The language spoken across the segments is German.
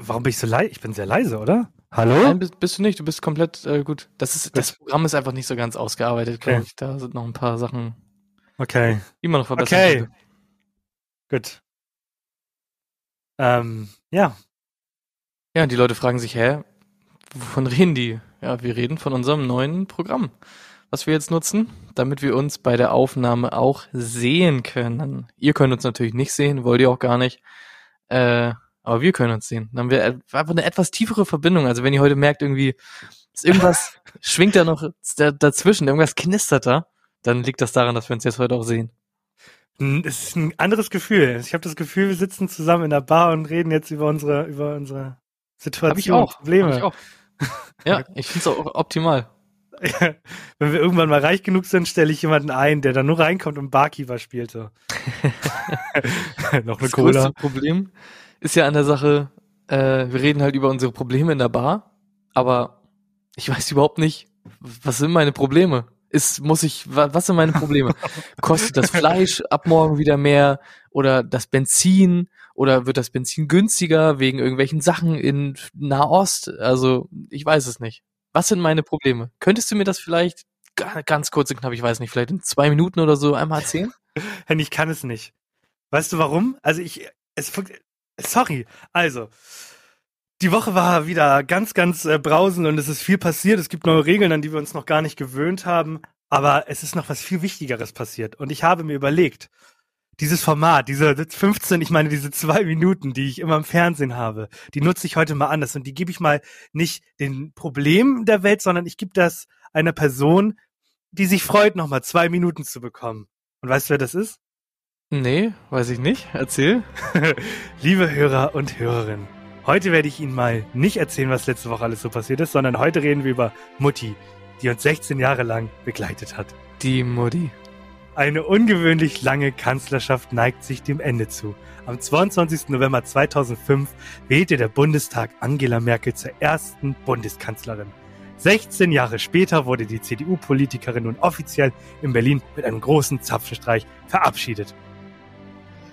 warum bin ich so leise? Ich bin sehr leise, oder? Hallo? Nein, bist, bist du nicht. Du bist komplett äh, gut. Das ist, das Programm ist einfach nicht so ganz ausgearbeitet, glaube Okay. ich. Da sind noch ein paar Sachen, Okay. die man noch verbessern Okay. könnte. Gut. Ähm, ja. Ja, die Leute fragen sich, hä, wovon reden die? Ja, wir reden von unserem neuen Programm, was wir jetzt nutzen, damit wir uns bei der Aufnahme auch sehen können. Ihr könnt uns natürlich nicht sehen, wollt ihr auch gar nicht. Äh, aber wir können uns sehen. Dann haben wir et- einfach eine etwas tiefere Verbindung. Also wenn ihr heute merkt, irgendwie ist irgendwas, schwingt da noch da, dazwischen, irgendwas knistert da, dann liegt das daran, dass wir uns jetzt heute auch sehen. Es ist ein anderes Gefühl. Ich habe das Gefühl, wir sitzen zusammen in der Bar und reden jetzt über unsere, über unsere Situation, Hab ich auch. Probleme. Hab ich auch. Ja, ich finde es auch optimal. Wenn wir irgendwann mal reich genug sind, stelle ich jemanden ein, der dann nur reinkommt und Barkeeper spielt. So. Noch eine Das Cola. größte Problem ist ja an der Sache, äh, wir reden halt über unsere Probleme in der Bar, aber ich weiß überhaupt nicht, was sind meine Probleme? Ist, muss ich, wa- was sind meine Probleme? Kostet das Fleisch ab morgen wieder mehr oder das Benzin oder wird das Benzin günstiger wegen irgendwelchen Sachen in Nahost? Also, ich weiß es nicht. Was sind meine Probleme? Könntest du mir das vielleicht ga- ganz kurz und knapp, ich weiß nicht, vielleicht in zwei Minuten oder so einmal erzählen? Ich kann es nicht. Weißt du warum? Also ich, es, sorry. Also, die Woche war wieder ganz, ganz äh, brausend und es ist viel passiert. Es gibt neue Regeln, an die wir uns noch gar nicht gewöhnt haben. Aber es ist noch was viel Wichtigeres passiert. Und ich habe mir überlegt, dieses Format, diese 15, ich meine diese zwei Minuten, die ich immer im Fernsehen habe, die nutze ich heute mal anders. Und die gebe ich mal nicht den Problemen der Welt, sondern ich gebe das einer Person, die sich freut, nochmal zwei Minuten zu bekommen. Und weißt du, wer das ist? Nee, weiß ich nicht. Erzähl. Liebe Hörer und Hörerinnen, heute werde ich Ihnen mal nicht erzählen, was letzte Woche alles so passiert ist, sondern heute reden wir über Mutti, die uns 16 Jahre lang begleitet hat. Die Mutti. Eine ungewöhnlich lange Kanzlerschaft neigt sich dem Ende zu. Am 22. November 2005 wählte der Bundestag Angela Merkel zur ersten Bundeskanzlerin. 16 Jahre später wurde die CDU-Politikerin nun offiziell in Berlin mit einem großen Zapfenstreich verabschiedet.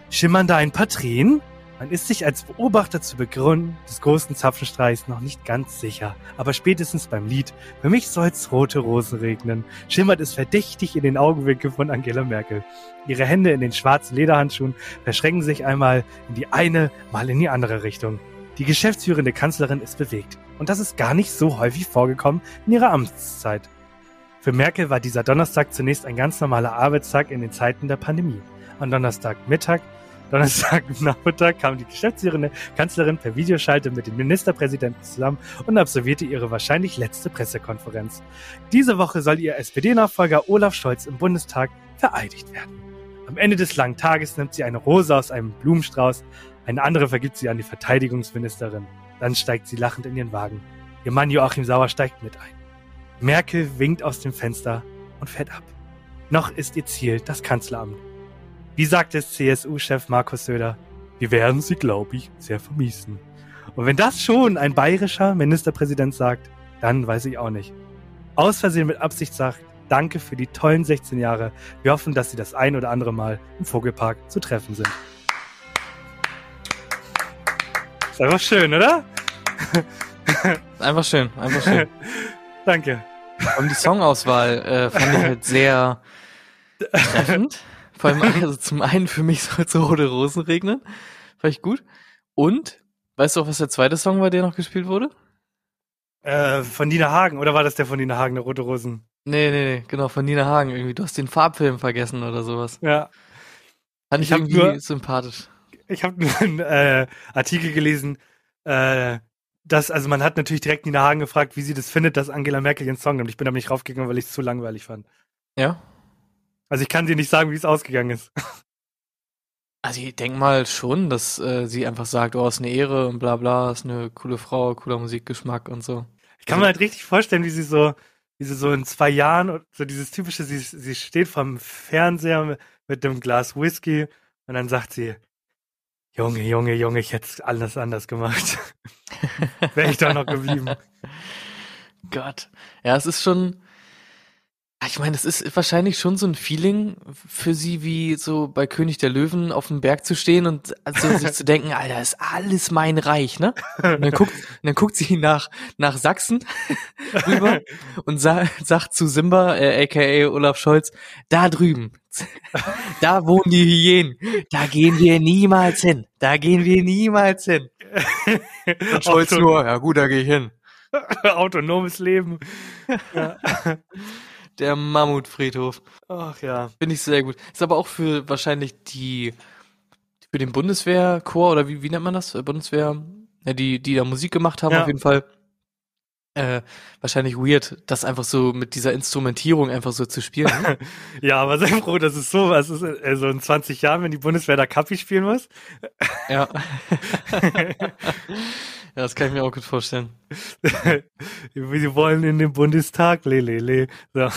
Schimmern da ein paar Tränen? Man ist sich als Beobachter zu Beginn des großen Zapfenstreichs noch nicht ganz sicher. Aber spätestens beim Lied Für mich soll's rote Rosen regnen, schimmert es verdächtig in den Augenwinkeln von Angela Merkel. Ihre Hände in den schwarzen Lederhandschuhen verschränken sich einmal in die eine, mal in die andere Richtung. Die geschäftsführende Kanzlerin ist bewegt. Und das ist gar nicht so häufig vorgekommen in ihrer Amtszeit. Für Merkel war dieser Donnerstag zunächst ein ganz normaler Arbeitstag in den Zeiten der Pandemie. Am Donnerstagmittag, Donnerstagnachmittag kam die geschäftsführende Kanzlerin per Videoschalte mit dem Ministerpräsidenten zusammen und absolvierte ihre wahrscheinlich letzte Pressekonferenz. Diese Woche soll ihr SPD-Nachfolger Olaf Scholz im Bundestag vereidigt werden. Am Ende des langen Tages nimmt sie eine Rose aus einem Blumenstrauß, eine andere vergibt sie an die Verteidigungsministerin. Dann steigt sie lachend in ihren Wagen. Ihr Mann Joachim Sauer steigt mit ein. Merkel winkt aus dem Fenster und fährt ab. Noch ist ihr Ziel das Kanzleramt. Wie sagt es CSU-Chef Markus Söder? Wir werden sie, glaube ich, sehr vermissen. Und wenn das schon ein bayerischer Ministerpräsident sagt, dann weiß ich auch nicht. Aus Versehen mit Absicht sagt, danke für die tollen 16 Jahre. Wir hoffen, dass Sie das ein oder andere Mal im Vogelpark zu treffen sind. Ist einfach schön, oder? Einfach schön, einfach schön. Danke. Und die Songauswahl äh, fand ich halt sehr treffend. Vor allem, also zum einen für mich soll es rote Rosen regnen. Fand ich gut. Und, weißt du auch, was der zweite Song war, der noch gespielt wurde? Äh, von Nina Hagen, oder war das der von Nina Hagen, der Rote Rosen? Nee, nee, nee, genau, von Nina Hagen irgendwie. Du hast den Farbfilm vergessen oder sowas. Ja. Fand ich, Ich irgendwie nur- sympathisch. Ich habe nur einen äh, Artikel gelesen, äh, dass, also man hat natürlich direkt Nina Hagen gefragt, wie sie das findet, dass Angela Merkel ihren Song nimmt. Ich bin da nicht raufgegangen, weil ich es zu langweilig fand. Ja? Also ich kann dir nicht sagen, wie es ausgegangen ist. Also ich denke mal schon, dass äh, sie einfach sagt, oh, ist eine Ehre und bla bla, ist eine coole Frau, cooler Musikgeschmack und so. Ich kann mir halt richtig vorstellen, wie sie so, wie sie so in zwei Jahren, so dieses typische, sie, sie steht vom Fernseher mit, mit dem Glas Whisky und dann sagt sie, Junge, Junge, Junge, ich hätte alles anders gemacht. Wäre ich da noch geblieben. Gott. Ja, es ist schon. Ich meine, es ist wahrscheinlich schon so ein Feeling für sie, wie so bei König der Löwen auf dem Berg zu stehen und also sich zu denken, Alter, ist alles mein Reich, ne? Und dann guckt, dann guckt sie nach, nach Sachsen rüber und sa sagt zu Simba, äh, aka Olaf Scholz, da drüben, da wohnen die Hyänen, da gehen wir niemals hin, da gehen wir niemals hin. Und Scholz nur, ja gut, da gehe ich hin. Autonomes Leben. Ja. Der Mammutfriedhof. Ach ja. Finde ich sehr gut. Ist aber auch für wahrscheinlich die, für den Bundeswehrchor oder wie, wie nennt man das? Äh, Bundeswehr, ja, die, die da Musik gemacht haben, Ja. auf jeden Fall. Äh, wahrscheinlich weird, das einfach so mit dieser Instrumentierung einfach so zu spielen. ne? Ja, aber sei froh, dass es so was ist. Also in 20 Jahren, wenn die Bundeswehr da Kappi spielen muss. ja. ja, das kann ich mir auch gut vorstellen. Wir wollen in den Bundestag, le, le, le. So.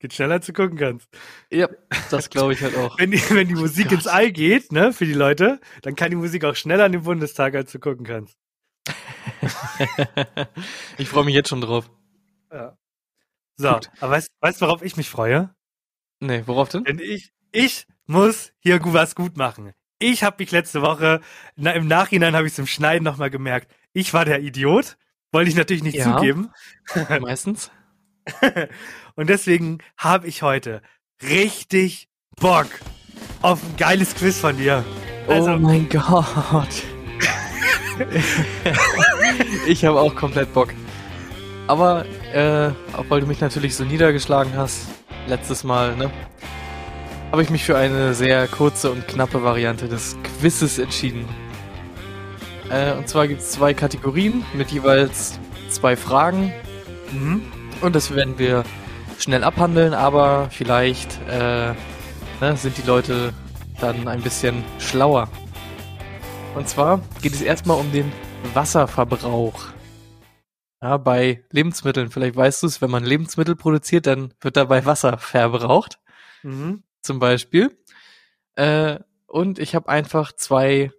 Geht schneller als du gucken kannst. Ja, das glaube ich halt auch. Wenn die, wenn die Musik Gott. ins All geht, ne, für die Leute, dann kann die Musik auch schneller in den Bundestag, als du gucken kannst. ich freue mich jetzt schon drauf. Ja. So, Gut. aber weißt, du, worauf ich mich freue? Nee, worauf denn? Denn ich, ich muss hier was gut machen. Ich habe mich letzte Woche, na, im Nachhinein habe ich es im Schneiden nochmal gemerkt, ich war der Idiot, wollte ich natürlich nicht Ja. zugeben. Meistens. Und deswegen habe ich heute richtig Bock auf ein geiles Quiz von dir. Also, oh mein Gott. ich habe auch komplett Bock. Aber, äh, weil du mich natürlich so niedergeschlagen hast, letztes Mal, ne? Habe ich mich für eine sehr kurze und knappe Variante des Quizzes entschieden. Äh, und zwar gibt es zwei Kategorien mit jeweils zwei Fragen. mhm. Und das werden wir schnell abhandeln, aber vielleicht äh, ne, sind die Leute dann ein bisschen schlauer. Und zwar geht es erstmal um den Wasserverbrauch. Ja, bei Lebensmitteln, vielleicht weißt du es, wenn man Lebensmittel produziert, dann wird dabei Wasser verbraucht, Mhm. Zum Beispiel. Äh, und ich habe einfach zwei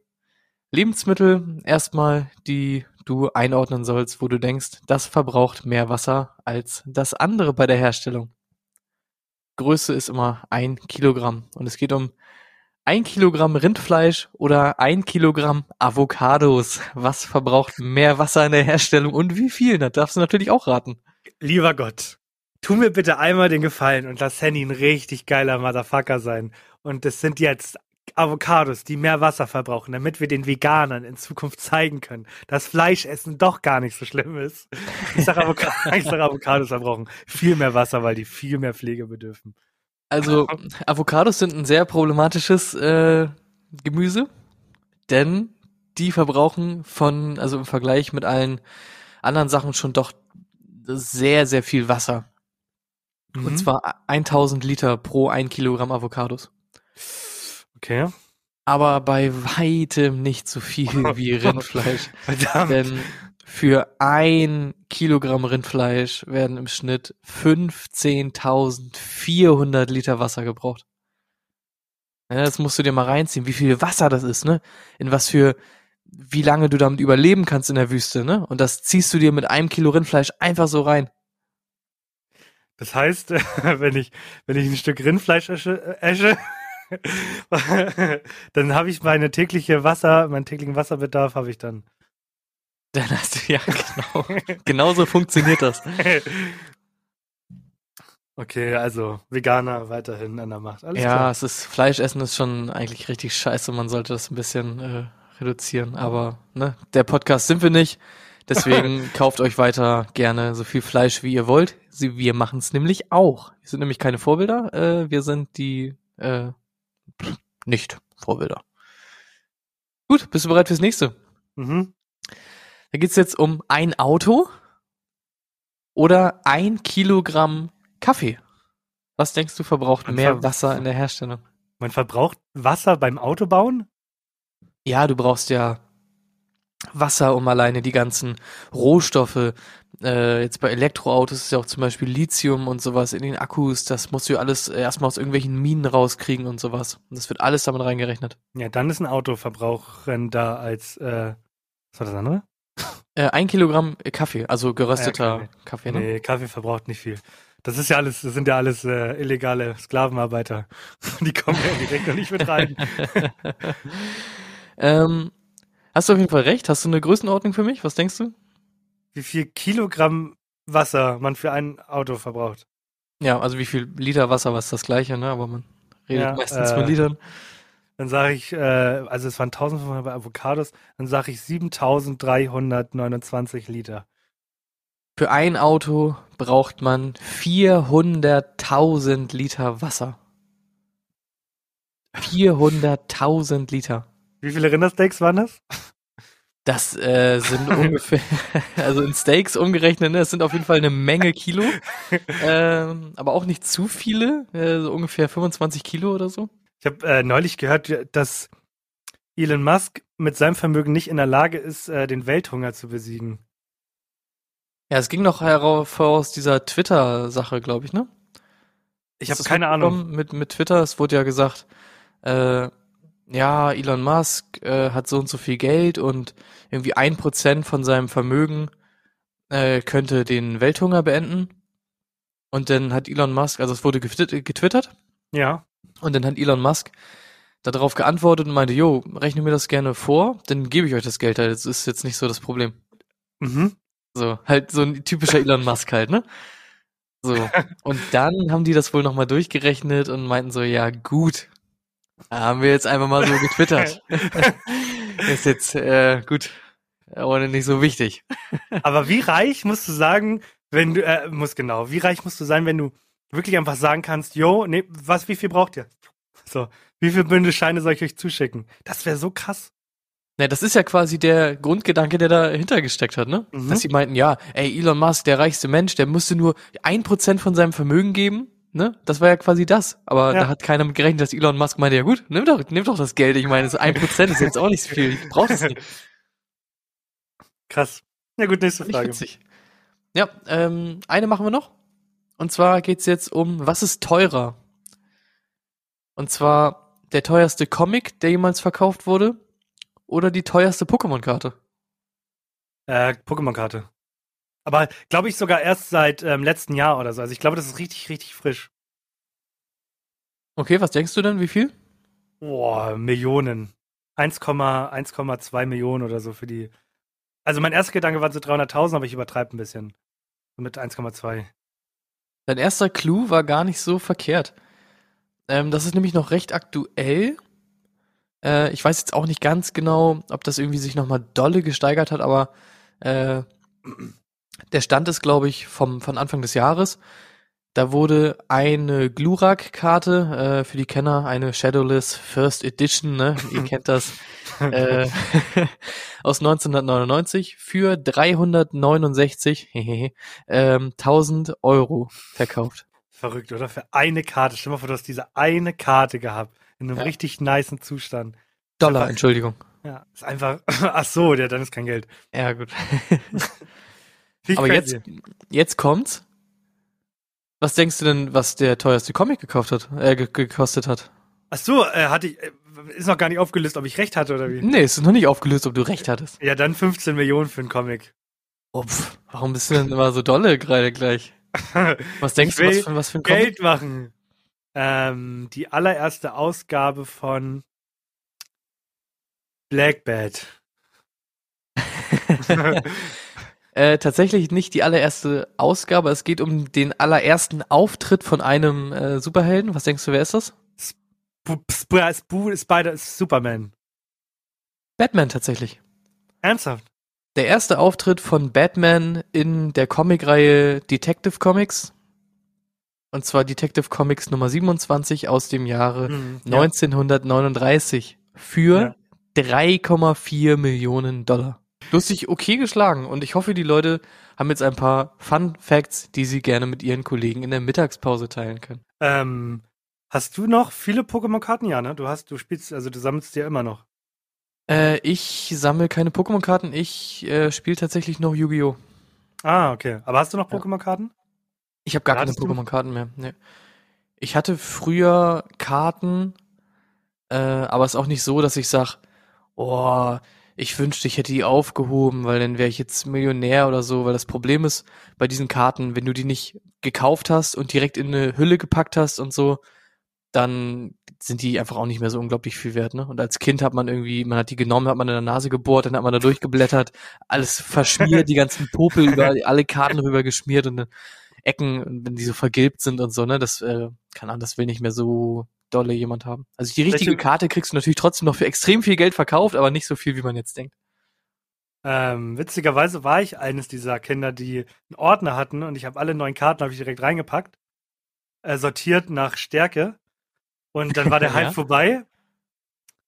Lebensmittel erstmal, die du einordnen sollst, wo du denkst, das verbraucht mehr Wasser als das andere bei der Herstellung. Größe ist immer ein Kilogramm und es geht um ein Kilogramm Rindfleisch oder ein Kilogramm Avocados. Was verbraucht mehr Wasser in der Herstellung und wie viel? Das darfst du natürlich auch raten. Lieber Gott, tu mir bitte einmal den Gefallen und lass Henny ein richtig geiler Motherfucker sein. Und das sind jetzt Avocados, die mehr Wasser verbrauchen, damit wir den Veganern in Zukunft zeigen können, dass Fleischessen doch gar nicht so schlimm ist. Ich sag, Avoc sag Avocados verbrauchen viel mehr Wasser, weil die viel mehr Pflege bedürfen. Also Avocados sind ein sehr problematisches äh, Gemüse, denn die verbrauchen von, also im Vergleich mit allen anderen Sachen schon doch sehr, sehr viel Wasser. Und Mhm. zwar 1000 Liter pro ein Kilogramm Avocados. Okay. Aber bei weitem nicht so viel wie Rindfleisch. Verdammt. Denn für ein Kilogramm Rindfleisch werden im Schnitt 15.400 Liter Wasser gebraucht. Ja, das musst du dir mal reinziehen, wie viel Wasser das ist, ne? In was für, wie lange du damit überleben kannst in der Wüste, ne? Und das ziehst du dir mit einem Kilo Rindfleisch einfach so rein. Das heißt, wenn ich, wenn ich ein Stück Rindfleisch esche, esche dann habe ich meine tägliche Wasser, meinen täglichen Wasserbedarf habe ich dann. Dann hast du, ja, genau. Genauso funktioniert das. Okay, also Veganer weiterhin an der Macht. Alles ja, klar. es ist, Fleischessen ist schon eigentlich richtig scheiße. Man sollte das ein bisschen äh, reduzieren. Aber ne, der Podcast sind wir nicht. Deswegen kauft euch weiter gerne so viel Fleisch, wie ihr wollt. Sie, wir machen es nämlich auch. Wir sind nämlich keine Vorbilder. Äh, wir sind die äh, nicht Vorbilder. Gut, bist du bereit fürs nächste? Mhm. Da geht's jetzt um ein Auto oder ein Kilogramm Kaffee. Was denkst du verbraucht Man mehr ver- Wasser in der Herstellung? Man verbraucht Wasser beim Autobauen? Ja, du brauchst ja Wasser, um alleine die ganzen Rohstoffe, äh, jetzt bei Elektroautos ist ja auch zum Beispiel Lithium und sowas in den Akkus, das musst du ja alles erstmal aus irgendwelchen Minen rauskriegen und sowas. Und das wird alles damit reingerechnet. Ja, dann ist ein Auto verbrauchender als, äh, was war das andere? Äh, ein Kilogramm Kaffee, also gerösteter Ja, Kaffee. Kaffee, ne? Nee, Kaffee verbraucht nicht viel. Das ist ja alles, das sind ja alles äh, illegale Sklavenarbeiter. Die kommen ja direkt noch nicht mit rein. ähm, hast du auf jeden Fall recht. Hast du eine Größenordnung für mich? Was denkst du? Wie viel Kilogramm Wasser man für ein Auto verbraucht. Ja, also wie viel Liter Wasser, was das gleiche, ne? Aber man redet Ja, meistens äh, von Litern. Dann sage ich, äh, also es waren 1500 bei Avocados, dann sage ich 7329 Liter. Für ein Auto braucht man 400.000 Liter Wasser. 400.000 Liter. Wie viele Rindersteaks waren das? Das äh, sind ungefähr, also in Steaks umgerechnet, ne, das sind auf jeden Fall eine Menge Kilo, ähm, aber auch nicht zu viele, äh, so ungefähr 25 Kilo oder so. Ich habe äh, neulich gehört, dass Elon Musk mit seinem Vermögen nicht in der Lage ist, äh, den Welthunger zu besiegen. Ja, es ging noch herauf aus dieser Twitter-Sache, glaube ich, ne? Ich habe keine Ahnung. Mit, mit Twitter, es wurde ja gesagt, äh, ja, Elon Musk äh, hat so und so viel Geld und irgendwie ein Prozent von seinem Vermögen äh, könnte den Welthunger beenden. Und dann hat Elon Musk, also es wurde getwitt- getwittert, Ja. und dann hat Elon Musk darauf geantwortet und meinte, jo, rechne mir das gerne vor, dann gebe ich euch das Geld halt. Das ist jetzt nicht so das Problem. Mhm. So, halt so ein typischer Elon Musk halt, ne? So. Und dann haben die das wohl nochmal durchgerechnet und meinten so, ja, gut. Haben wir jetzt einfach mal so getwittert. ist jetzt, äh, gut. Aber nicht so wichtig. Aber wie reich musst du sagen, wenn du, äh, muss genau, wie reich musst du sein, wenn du wirklich einfach sagen kannst, yo, nee, was, wie viel braucht ihr? So, wie viel Bündel Scheine soll ich euch zuschicken? Das wäre so krass. Ne, das ist ja quasi der Grundgedanke, der dahinter gesteckt hat, ne? Mhm. Dass sie meinten, ja, ey, Elon Musk, der reichste Mensch, der musste nur ein Prozent von seinem Vermögen geben, ne? Das war ja quasi das. Aber Ja. da hat keiner mit gerechnet, dass Elon Musk meinte, ja gut, nimm doch, nimm doch das Geld. Ich meine, das ein Prozent ist jetzt auch nicht so viel. Ich brauch das nicht. Krass. Ja gut, nächste Frage. Ja, ähm, eine machen wir noch. Und zwar geht's jetzt um, was ist teurer? Und zwar der teuerste Comic, der jemals verkauft wurde, oder die teuerste Pokémon-Karte? Äh, Pokémon-Karte. Aber glaube ich sogar erst seit ähm, letzten Jahr oder so. Also ich glaube, das ist richtig, richtig frisch. Okay, was denkst du denn? Wie viel? Boah, Millionen. 1, 1,2 Millionen oder so für die. Also mein erster Gedanke war so 300.000, aber ich übertreibe ein bisschen. Mit 1,2. Dein erster Clou war gar nicht so verkehrt. Ähm, das ist nämlich noch recht aktuell. Äh, ich weiß jetzt auch nicht ganz genau, ob das irgendwie sich nochmal dolle gesteigert hat, aber äh, der Stand ist, glaube ich, vom, von Anfang des Jahres. Da wurde eine Glurak-Karte, äh, für die Kenner, eine Shadowless First Edition, ne? Ihr kennt das, äh, aus 1999 für 369 hehehe, ähm, 1000 Euro verkauft. Verrückt, oder? Für eine Karte. Stell dir mal vor, du hast diese eine Karte gehabt. In einem Ja. richtig nicen Zustand. Dollar, Einfach- Entschuldigung. Ja, ist einfach. Ach so, ja, dann ist kein Geld. Ja, gut. Wie Aber crazy. jetzt, jetzt kommt's. Was denkst du denn, was der teuerste Comic gekauft hat, äh, ge gekostet hat? Ach so, äh, hatte ich. Äh, ist noch gar nicht aufgelöst, ob ich recht hatte oder wie? Nee, es ist noch nicht aufgelöst, ob du recht hattest. Ja, dann 15 Millionen für einen Comic. Oh, pf, warum bist du denn immer so dolle gerade gleich? Was denkst du, was für, was für ein Comic? Geld machen. Ähm, die allererste Ausgabe von Black Bat. Äh, tatsächlich nicht die allererste Ausgabe. Es geht um den allerersten Auftritt von einem äh, Superhelden. Was denkst du, wer ist das? Sp Sp Sp Spider Superman. Batman tatsächlich. Ernsthaft? Der erste Auftritt von Batman in der Comicreihe Detective Comics. Und zwar Detective Comics Nummer 27 aus dem Jahre Mhm, ja. 1939 für 3,4 Millionen Dollar. Dich okay geschlagen und ich hoffe, die Leute haben jetzt ein paar Fun Facts, die sie gerne mit ihren Kollegen in der Mittagspause teilen können. Ähm, hast du noch viele Pokémon-Karten? Ja, ne? Du hast, du spielst, also du sammelst ja immer noch. Äh, ich sammle keine Pokémon-Karten, ich äh, spiele tatsächlich noch Yu-Gi-Oh! Ah, okay. Aber hast du noch. Pokémon-Karten? Ich habe gar keine Hattest du? Pokémon-Karten mehr. Nee. Ich hatte früher Karten, äh, aber es ist auch nicht so, dass ich sag, oh, ich wünschte, ich hätte die aufgehoben, weil dann wäre ich jetzt Millionär oder so, weil das Problem ist bei diesen Karten, wenn du die nicht gekauft hast und direkt in eine Hülle gepackt hast und so, dann sind die einfach auch nicht mehr so unglaublich viel wert, ne? Und als Kind hat man irgendwie, man hat die genommen, hat man in der Nase gebohrt, dann hat man da durchgeblättert, alles verschmiert, die ganzen Popel über alle Karten rüber geschmiert und dann Ecken, wenn die so vergilbt sind und so, ne? Das, äh, keine Ahnung, das will nicht mehr so dolle jemand haben. Also die richtige Welche- Karte kriegst du natürlich trotzdem noch für extrem viel Geld verkauft, aber nicht so viel, wie man jetzt denkt. Ähm, witzigerweise war ich eines dieser Kinder, die einen Ordner hatten und ich habe alle neuen Karten habe ich direkt reingepackt, äh, sortiert nach Stärke und dann war der Hype Ja. vorbei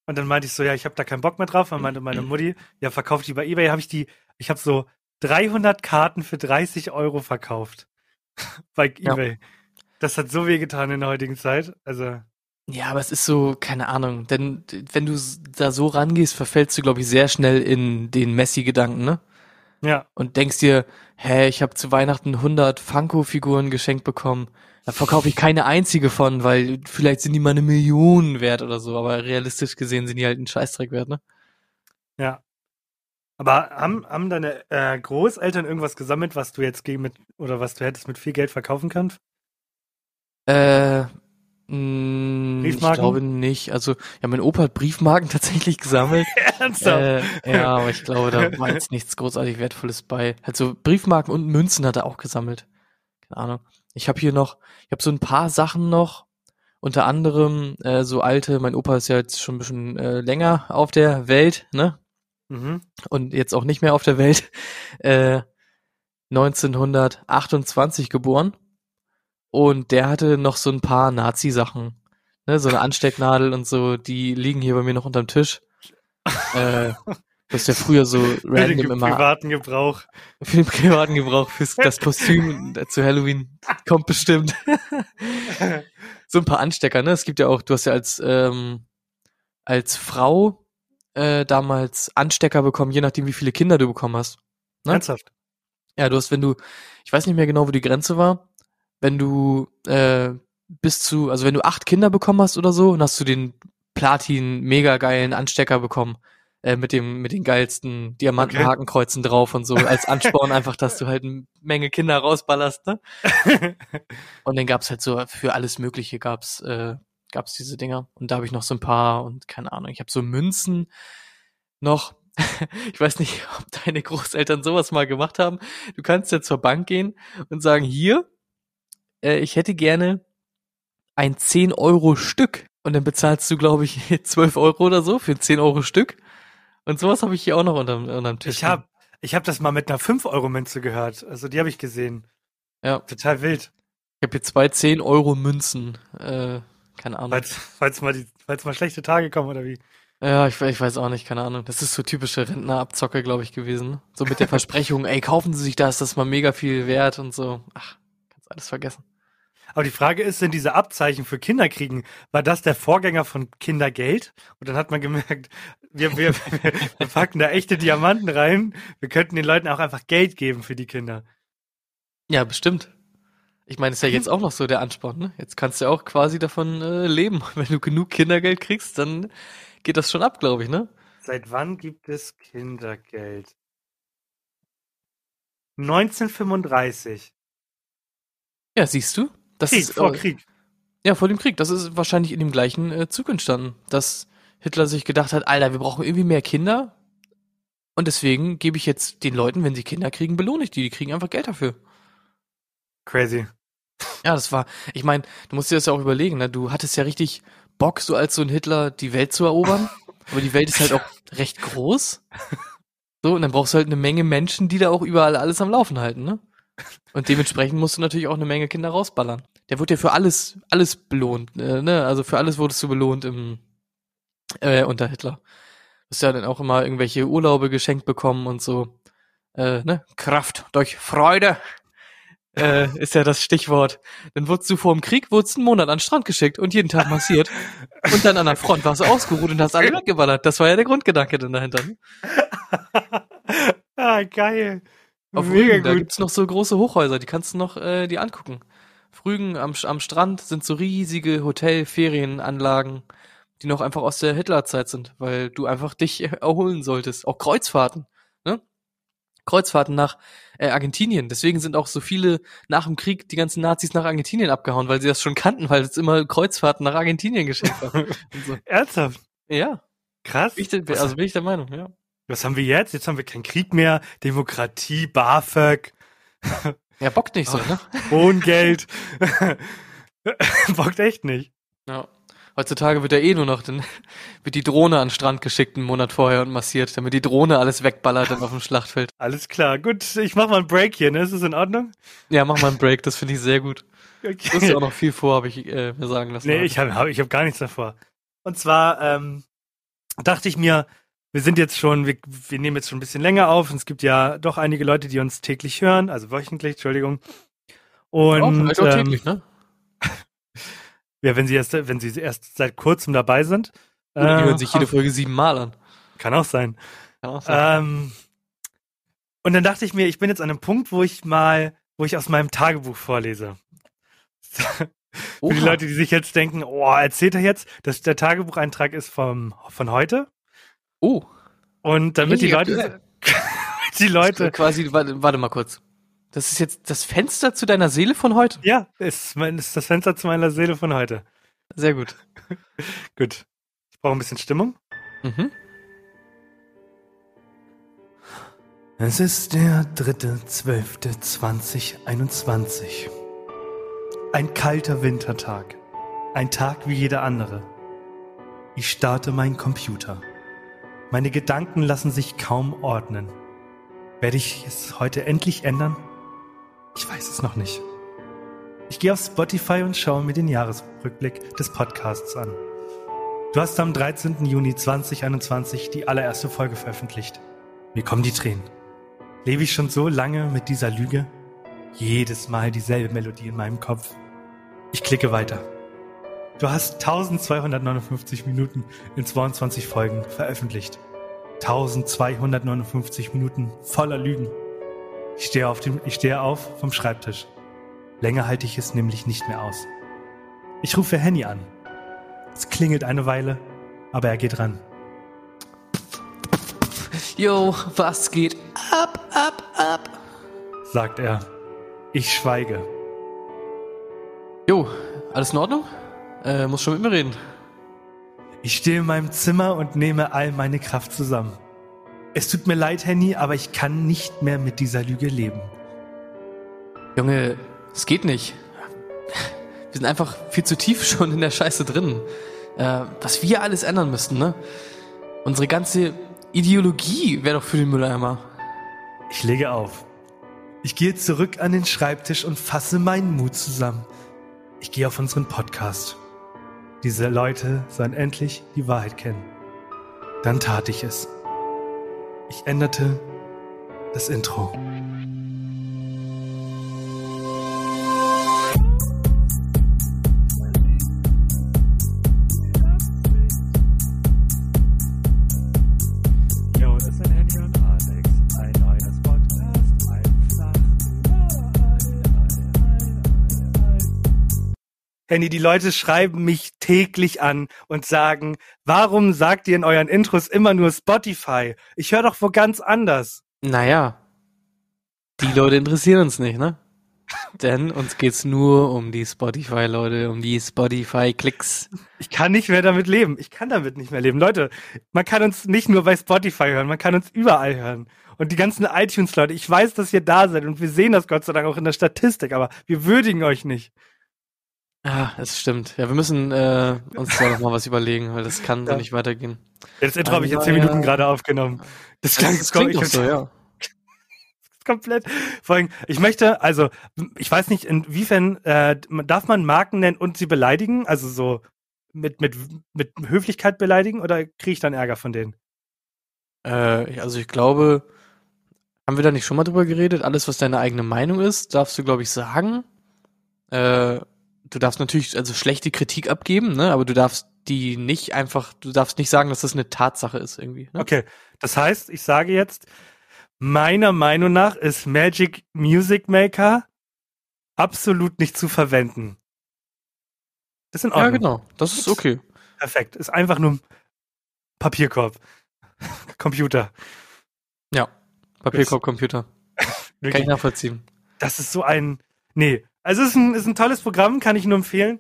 und dann meinte ich so, ja, ich habe da keinen Bock mehr drauf. Und meinte meine Mutti, ja, verkauft die bei eBay. Habe ich die, ich habe so 300 Karten für 30 Euro verkauft bei Ja. eBay. Das hat so weh getan in der heutigen Zeit. Also Ja, aber es ist so, keine Ahnung, denn wenn du da so rangehst, verfällst du, glaube ich, sehr schnell in den Messi-Gedanken, ne? ja, Und denkst dir, hä, ich habe zu Weihnachten 100 Funko-Figuren geschenkt bekommen. Da verkaufe ich keine einzige von, weil vielleicht sind die mal eine Million wert oder so, aber realistisch gesehen sind die halt ein Scheißdreck wert, ne? ja. Aber haben, haben deine äh, Großeltern irgendwas gesammelt, was du jetzt gegen mit oder was du hättest mit viel Geld verkaufen können? Äh, mh, ich Briefmarken? glaube nicht. Also, ja, mein Opa hat Briefmarken tatsächlich gesammelt. Ernsthaft? Äh, ja, aber ich glaube, da war jetzt nichts großartig Wertvolles bei. Also Briefmarken und Münzen hat er auch gesammelt. Keine Ahnung. Ich habe hier noch, ich habe so ein paar Sachen noch. Unter anderem äh, so alte, mein Opa ist ja jetzt schon ein bisschen äh, länger auf der Welt, ne? Mhm. Und jetzt auch nicht mehr auf der Welt. Äh, 1928 geboren. Und der hatte noch so ein paar Nazi-Sachen. Ne? So eine Anstecknadel und so, die liegen hier bei mir noch unterm Tisch. Äh, das ist ja früher so Für den random immer privaten Gebrauch. für den privaten Gebrauch, fürs das Kostüm zu Halloween kommt bestimmt. so ein paar Anstecker, ne? Es gibt ja auch, du hast ja als ähm, als Frau äh, damals Anstecker bekommen, je nachdem wie viele Kinder du bekommen hast. Ne? Ernsthaft. Ja, du hast, wenn du, ich weiß nicht mehr genau, wo die Grenze war, wenn du äh, bis zu, also wenn du acht Kinder bekommen hast oder so, und hast du den Platin mega geilen Anstecker bekommen, äh, mit dem, mit den geilsten Diamantenhakenkreuzen drauf und so, als Ansporn einfach, dass du halt eine Menge Kinder rausballerst, ne? Und dann gab's halt so für alles Mögliche gab's äh, gab's diese Dinger und da habe ich noch so ein paar und keine Ahnung, ich habe so Münzen noch. Ich weiß nicht, ob deine Großeltern sowas mal gemacht haben. Du kannst ja zur Bank gehen und sagen, hier, äh, ich hätte gerne ein 10 Euro Stück und dann bezahlst du, glaube ich, 12 Euro oder so für ein 10 Euro Stück. Und sowas habe ich hier auch noch unterm, unterm Tisch. Ich hab, ich hab das mal mit einer 5-Euro-Münze gehört. Also die habe ich gesehen. Ja. Total wild. Ich habe hier zwei 10 Euro Münzen. Äh, keine Ahnung. Falls, falls, mal die, falls mal schlechte Tage kommen oder wie. Ja, ich, ich weiß auch nicht, keine Ahnung. Das ist so typische Rentnerabzocke, glaube ich, gewesen. So mit der Versprechung, ey, kaufen Sie sich das, das ist mal mega viel wert und so. Ach, kannst alles vergessen. Aber die Frage ist, sind diese Abzeichen für Kinderkriegen, war das der Vorgänger von Kindergeld? Und dann hat man gemerkt, wir, wir, wir, wir packen da echte Diamanten rein. Wir könnten den Leuten auch einfach Geld geben für die Kinder. Ja, bestimmt. Ich meine, ist ja jetzt auch noch so der Ansporn, ne? Jetzt kannst du ja auch quasi davon äh, leben. Wenn du genug Kindergeld kriegst, dann geht das schon ab, glaube ich, ne? Seit wann gibt es Kindergeld? 1935. Ja, siehst du? Das Krieg, ist vor äh, Krieg. Ja, vor dem Krieg. Das ist wahrscheinlich in dem gleichen äh, Zug entstanden, dass Hitler sich gedacht hat, Alter, wir brauchen irgendwie mehr Kinder. Und deswegen gebe ich jetzt den Leuten, wenn sie Kinder kriegen, belohne ich die. Die kriegen einfach Geld dafür. Crazy. Ja, das war, ich meine, du musst dir das ja auch überlegen, ne? Du hattest ja richtig Bock, so als so ein Hitler die Welt zu erobern. aber die Welt ist halt auch recht groß. So, und dann brauchst du halt eine Menge Menschen, die da auch überall alles am Laufen halten, ne? Und dementsprechend musst du natürlich auch eine Menge Kinder rausballern. Der wurde ja für alles, alles belohnt, äh, ne? Also für alles wurdest du belohnt im, äh, unter Hitler. Du hast ja dann auch immer irgendwelche Urlaube geschenkt bekommen und so. Äh, ne? Kraft durch Freude äh, ist ja das Stichwort. Dann wurdest du vor dem Krieg, wurdest einen Monat an den Strand geschickt und jeden Tag massiert. und dann an der Front warst du ausgeruht und hast alle weggeballert. Das war ja der Grundgedanke dann dahinter. Ne? ah, geil. Auf Mega Rügen, da gut. gibt's noch so große Hochhäuser, die kannst du noch äh, die angucken. Auf Rügen am, am Strand sind so riesige Hotel-Ferienanlagen. die noch einfach aus der Hitlerzeit sind, weil du einfach dich erholen solltest. Auch Kreuzfahrten? Kreuzfahrten nach äh, Argentinien. Deswegen sind auch so viele nach dem Krieg die ganzen Nazis nach Argentinien abgehauen, weil sie das schon kannten, weil es immer Kreuzfahrten nach Argentinien geschenkt war. so. Ernsthaft? Ja. Krass. Ich, also bin ich der Meinung, ja. Was haben wir jetzt? Jetzt haben wir keinen Krieg mehr, Demokratie, BAföG. Ja, bockt nicht so, ne? Wohngeld. bockt echt nicht. Ja. Heutzutage wird ja eh nur noch, dann wird die Drohne an den Strand geschickt einen Monat vorher und massiert, damit die Drohne alles wegballert dann auf dem Schlachtfeld. Alles klar. Gut, ich mach mal einen Break hier, ne? Ist das in Ordnung? Ja, mach mal einen Break, das finde ich sehr gut. Okay. Du hast ja auch noch viel vor, habe ich äh, mir sagen lassen. Nee, ich habe hab, ich hab gar nichts davor. Und zwar ähm, dachte ich mir, wir sind jetzt schon, wir, wir nehmen jetzt schon ein bisschen länger auf und es gibt ja doch einige Leute, die uns täglich hören, also wöchentlich, Entschuldigung. Und auch, vielleicht auch ähm, täglich, ne? Ja, wenn sie erst, wenn sie erst seit kurzem dabei sind, Oder die äh, hören sich jede Folge siebenmal an. kann auch sein. Kann auch sein. Ähm, und dann dachte ich mir, ich bin jetzt an einem Punkt, wo ich mal, wo ich aus meinem Tagebuch vorlese. Für die. Leute, die sich jetzt denken, oh, erzählt er jetzt, dass der Tagebucheintrag ist vom, von heute? Oh, Und damit die Richtig Leute, aktuell. die Leute, quasi, warte, warte mal kurz. Das ist jetzt das Fenster zu deiner Seele von heute? ja, ist, mein, ist das Fenster zu meiner Seele von heute. Sehr gut. Gut. Ich brauche ein bisschen Stimmung. Mhm. Es ist der 3.12.2021. Ein kalter Wintertag. Ein Tag wie jeder andere. Ich starte meinen Computer. Meine Gedanken lassen sich kaum ordnen. Werde ich es heute endlich ändern? Ich weiß es noch nicht. Ich gehe auf Spotify und schaue mir den Jahresrückblick des Podcasts an. Du hast am 13. Juni 2021 die allererste Folge veröffentlicht. Mir kommen die Tränen. Lebe ich schon so lange mit dieser Lüge? Jedes Mal dieselbe Melodie in meinem Kopf. Ich klicke weiter. Du hast 1259 Minuten in 22 Folgen veröffentlicht. 1259 Minuten voller Lügen. Ich stehe, auf dem, ich stehe auf vom Schreibtisch. Länger halte ich es nämlich nicht mehr aus. Ich rufe Henny an. Es klingelt eine Weile, aber er geht ran. Yo, was geht ab, ab, ab? Sagt er. Ich schweige. Jo, alles in Ordnung? Äh, muss schon mit mir reden. Ich stehe in meinem Zimmer und nehme all meine Kraft zusammen. Es tut mir leid, Henny, aber ich kann nicht mehr mit dieser Lüge leben. Junge, es geht nicht. Wir sind einfach viel zu tief schon in der Scheiße drin. Äh, was wir alles ändern müssten, ne? Unsere ganze Ideologie wäre doch für den Mülleimer. Ich lege auf. Ich gehe zurück an den Schreibtisch und fasse meinen Mut zusammen. Ich gehe auf unseren Podcast. Diese Leute sollen endlich die Wahrheit kennen. Dann tat ich es. Ich änderte das Intro. Henny, die Leute schreiben mich täglich an und sagen, warum sagt ihr in euren Intros immer nur Spotify? Ich höre doch wo ganz anders. Naja, die Leute interessieren uns nicht, ne? Denn uns geht's nur um die Spotify-Leute, um die Spotify-Klicks. Ich kann nicht mehr damit leben. Ich kann damit nicht mehr leben. Leute, man kann uns nicht nur bei Spotify hören, man kann uns überall hören. Und die ganzen iTunes-Leute, ich weiß, dass ihr da seid und wir sehen das Gott sei Dank auch in der Statistik, aber wir würdigen euch nicht. Ah, das stimmt. Ja, wir müssen äh, uns da noch mal was überlegen, weil das kann so Ja. nicht weitergehen. Das Intro habe ich in zehn Ja. Minuten gerade aufgenommen. Das klang Das klingt doch so, ja. komplett. Vor allem, ich möchte, also, ich weiß nicht, inwiefern äh, darf man Marken nennen und sie beleidigen? Also so mit, mit, mit Höflichkeit beleidigen oder kriege ich dann Ärger von denen? Äh, also ich glaube, haben wir da nicht schon mal drüber geredet? Alles, was deine eigene Meinung ist, darfst du, glaube ich, sagen. Äh, du darfst natürlich also schlechte Kritik abgeben, ne? Aber du darfst die nicht einfach, du darfst nicht sagen, dass das eine Tatsache ist irgendwie. Ne? Okay, das heißt, ich sage jetzt, meiner Meinung nach ist Magic Music Maker absolut nicht zu verwenden. Das ist in Ja, Ordnung. genau. Das ist okay. Perfekt. Ist einfach nur ein Papierkorb. Computer. Ja. Papierkorb, Computer. Kann ich nachvollziehen. Das ist so ein. Nee. Also es ist ein, ist ein tolles Programm, kann ich nur empfehlen.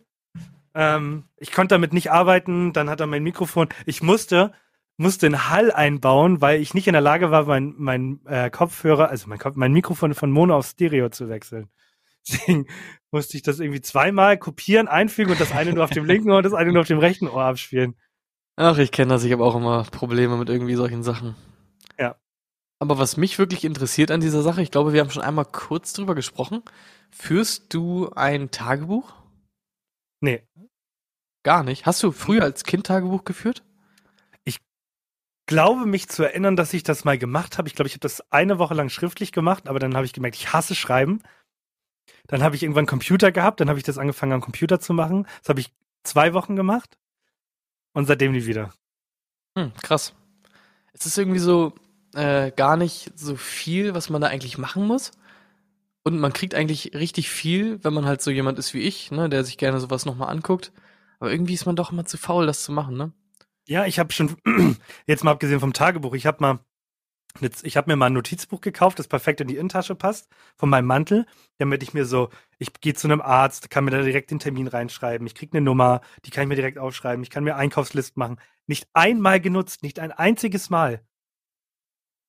Ähm, ich konnte damit nicht arbeiten, dann hat er mein Mikrofon. Ich musste, musste einen Hall einbauen, weil ich nicht in der Lage war, mein, mein äh, Kopfhörer, also mein, Kopf, mein Mikrofon von Mono auf Stereo zu wechseln. Deswegen musste ich das irgendwie zweimal kopieren, einfügen und das eine nur auf dem linken Ohr und das eine nur auf dem rechten Ohr abspielen. Ach, ich kenne das. Ich habe auch immer Probleme mit irgendwie solchen Sachen. Aber was mich wirklich interessiert an dieser Sache, ich glaube, wir haben schon einmal kurz drüber gesprochen. Führst du ein Tagebuch? Nee. Gar nicht. Hast du früher als Kind Tagebuch geführt? glaube mich zu erinnern, dass ich das mal gemacht habe. Ich glaube, ich habe das eine Woche lang schriftlich gemacht, aber dann habe ich gemerkt, ich hasse Schreiben. Dann habe ich irgendwann einen Computer gehabt, dann habe ich das angefangen am Computer zu machen. Das habe ich zwei Wochen gemacht und seitdem nie wieder. Hm, krass. Es ist irgendwie so äh, gar nicht so viel, was man da eigentlich machen muss. Und man kriegt eigentlich richtig viel, wenn man halt so jemand ist wie ich, ne, der sich gerne sowas nochmal anguckt. Aber irgendwie ist man doch immer zu faul, das zu machen, ne? Ja, ich habe schon, jetzt mal abgesehen vom Tagebuch, ich habe mal, ich habe mir mal ein Notizbuch gekauft, das perfekt in die Innentasche passt, von meinem Mantel, damit ich mir so, ich gehe zu einem Arzt, kann mir da direkt den Termin reinschreiben, ich krieg eine Nummer, die kann ich mir direkt aufschreiben, ich kann mir Einkaufslisten machen. Nicht einmal genutzt, nicht ein einziges Mal.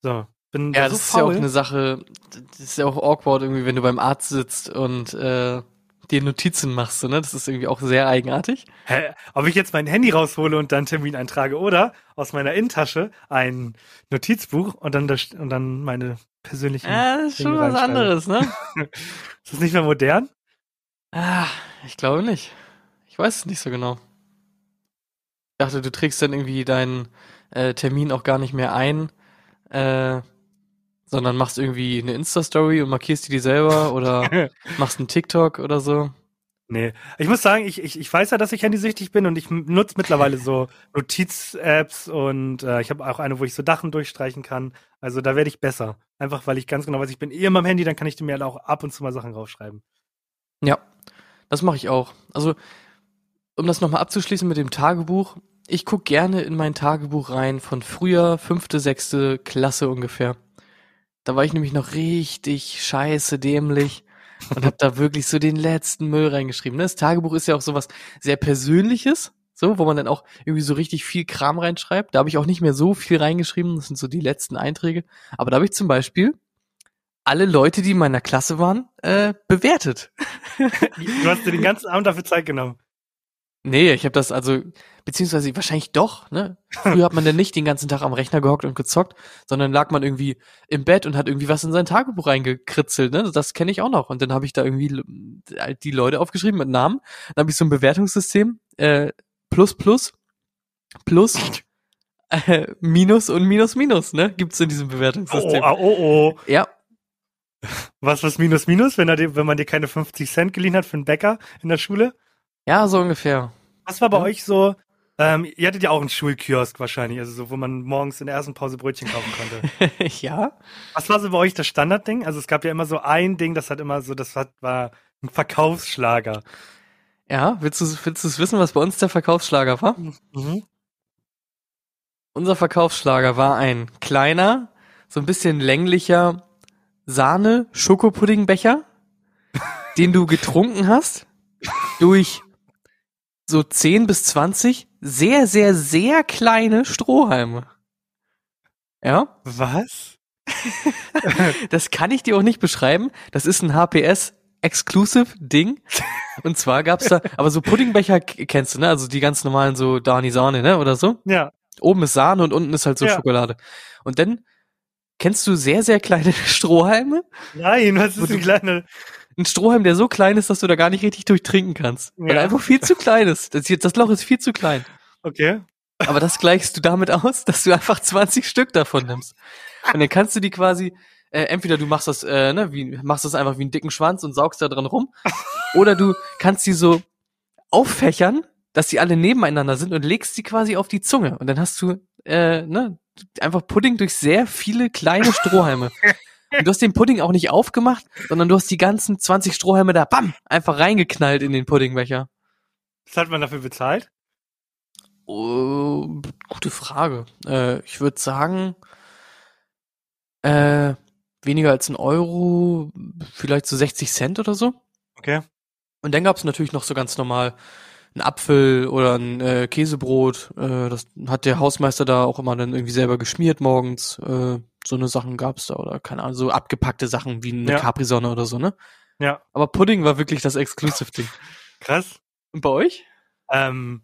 So, bin Ja, da so das ist ja auch faul. eine Sache, das ist ja auch awkward irgendwie, wenn du beim Arzt sitzt und äh, dir Notizen machst, ne? Das ist irgendwie auch sehr eigenartig. Hä? Ob ich jetzt mein Handy raushole und dann Termin eintrage oder aus meiner Innentasche ein Notizbuch und dann, das, und dann meine persönlichen. Ja, das ist schon was anderes, ne? Ist das nicht mehr modern? Ah, ich glaube nicht. Ich weiß es nicht so genau. Ich dachte, du trägst dann irgendwie deinen äh, Termin auch gar nicht mehr ein, äh, sondern machst irgendwie eine Insta-Story und markierst die dir selber oder machst einen TikTok oder so. Nee. Ich muss sagen, ich, ich, ich weiß ja, dass ich handysüchtig bin und ich nutze mittlerweile so Notiz-Apps und äh, ich habe auch eine, wo ich so Dachen durchstreichen kann. Also da werde ich besser. Einfach weil ich ganz genau weiß, ich bin eh immer am Handy, dann kann ich mir auch ab und zu mal Sachen rausschreiben. Ja, das mache ich auch. Also, um das nochmal abzuschließen mit dem Tagebuch, ich guck gerne in mein Tagebuch rein von früher, fünfte, sechste Klasse ungefähr. Da war ich nämlich noch richtig scheiße dämlich und habe da wirklich so den letzten Müll reingeschrieben. ne? Das Tagebuch ist ja auch sowas sehr Persönliches, so, wo man dann auch irgendwie so richtig viel Kram reinschreibt. Da habe ich auch nicht mehr so viel reingeschrieben, das sind so die letzten Einträge. Aber da habe ich zum Beispiel alle Leute, die in meiner Klasse waren, äh, bewertet. Du hast dir den ganzen Abend dafür Zeit genommen. Nee, ich habe das also, beziehungsweise wahrscheinlich doch, ne? Früher hat man dann nicht den ganzen Tag am Rechner gehockt und gezockt, sondern lag man irgendwie im Bett und hat irgendwie was in sein Tagebuch reingekritzelt, ne? Das kenne ich auch noch. Und dann habe ich da irgendwie l- die Leute aufgeschrieben mit Namen. Dann habe ich so ein Bewertungssystem, äh, plus, plus, plus, äh, minus und minus, minus, ne? Gibt's in diesem Bewertungssystem. oh, oh, oh. Ja, Was, was minus minus, wenn, er wenn man dir keine 50 Cent geliehen hat für einen Bäcker in der Schule? Ja, so ungefähr. Was war bei Ja. euch so? Ähm, ihr hattet ja auch einen Schulkiosk wahrscheinlich, also so, wo man morgens in der ersten Pause Brötchen kaufen konnte. ja. Was war so bei euch das Standardding? Also es gab ja immer so ein Ding, das hat immer so, das hat, war ein Verkaufsschlager. Ja, willst du, willst wissen, was bei uns der Verkaufsschlager war? Mhm. Unser Verkaufsschlager war ein kleiner, so ein bisschen länglicher Sahne-Schokopuddingbecher, den du getrunken hast durch so 10 bis 20 sehr, sehr, sehr kleine Strohhalme. Ja, Was? das kann ich dir auch nicht beschreiben. Das ist ein HPS Exclusive Ding. Und zwar gab's da, aber so Puddingbecher kennst du, ne? Also die ganz normalen so Dani Sahne, ne? Oder so. Ja. Oben ist Sahne und unten ist halt so Ja. Schokolade. Und dann kennst du sehr, sehr kleine Strohhalme? Nein, was ist ein kleiner. Ein Strohhalm, der so klein ist, dass du da gar nicht richtig durchtrinken kannst. Weil er Ja. einfach viel zu klein ist. Das, das Loch ist viel zu klein. Okay. Aber das gleichst du damit aus, dass du einfach 20 Stück davon nimmst. Und dann kannst du die quasi, äh, entweder du machst das, äh, ne, wie, machst das einfach wie einen dicken Schwanz und saugst da dran rum, oder du kannst die so auffächern, dass die alle nebeneinander sind und legst sie quasi auf die Zunge. Und dann hast du, äh, ne, einfach Pudding durch sehr viele kleine Strohhalme. Und du hast den Pudding auch nicht aufgemacht, sondern du hast die ganzen 20 Strohhalme da, bam, einfach reingeknallt in den Puddingbecher. Was hat man dafür bezahlt? Oh, gute Frage. Äh, ich würde sagen, äh, weniger als ein Euro, vielleicht so 60 Cent oder so. Okay. Und dann gab's natürlich noch so ganz normal ein Apfel oder ein äh, Käsebrot. Äh, das hat der Hausmeister da auch immer dann irgendwie selber geschmiert morgens. Äh, so eine Sachen gab's da oder keine Ahnung, so abgepackte Sachen wie eine Ja. Capri-Sonne oder so, ne? Ja. Aber Pudding war wirklich das Exclusive-Ding. Krass. Und bei euch? Ähm,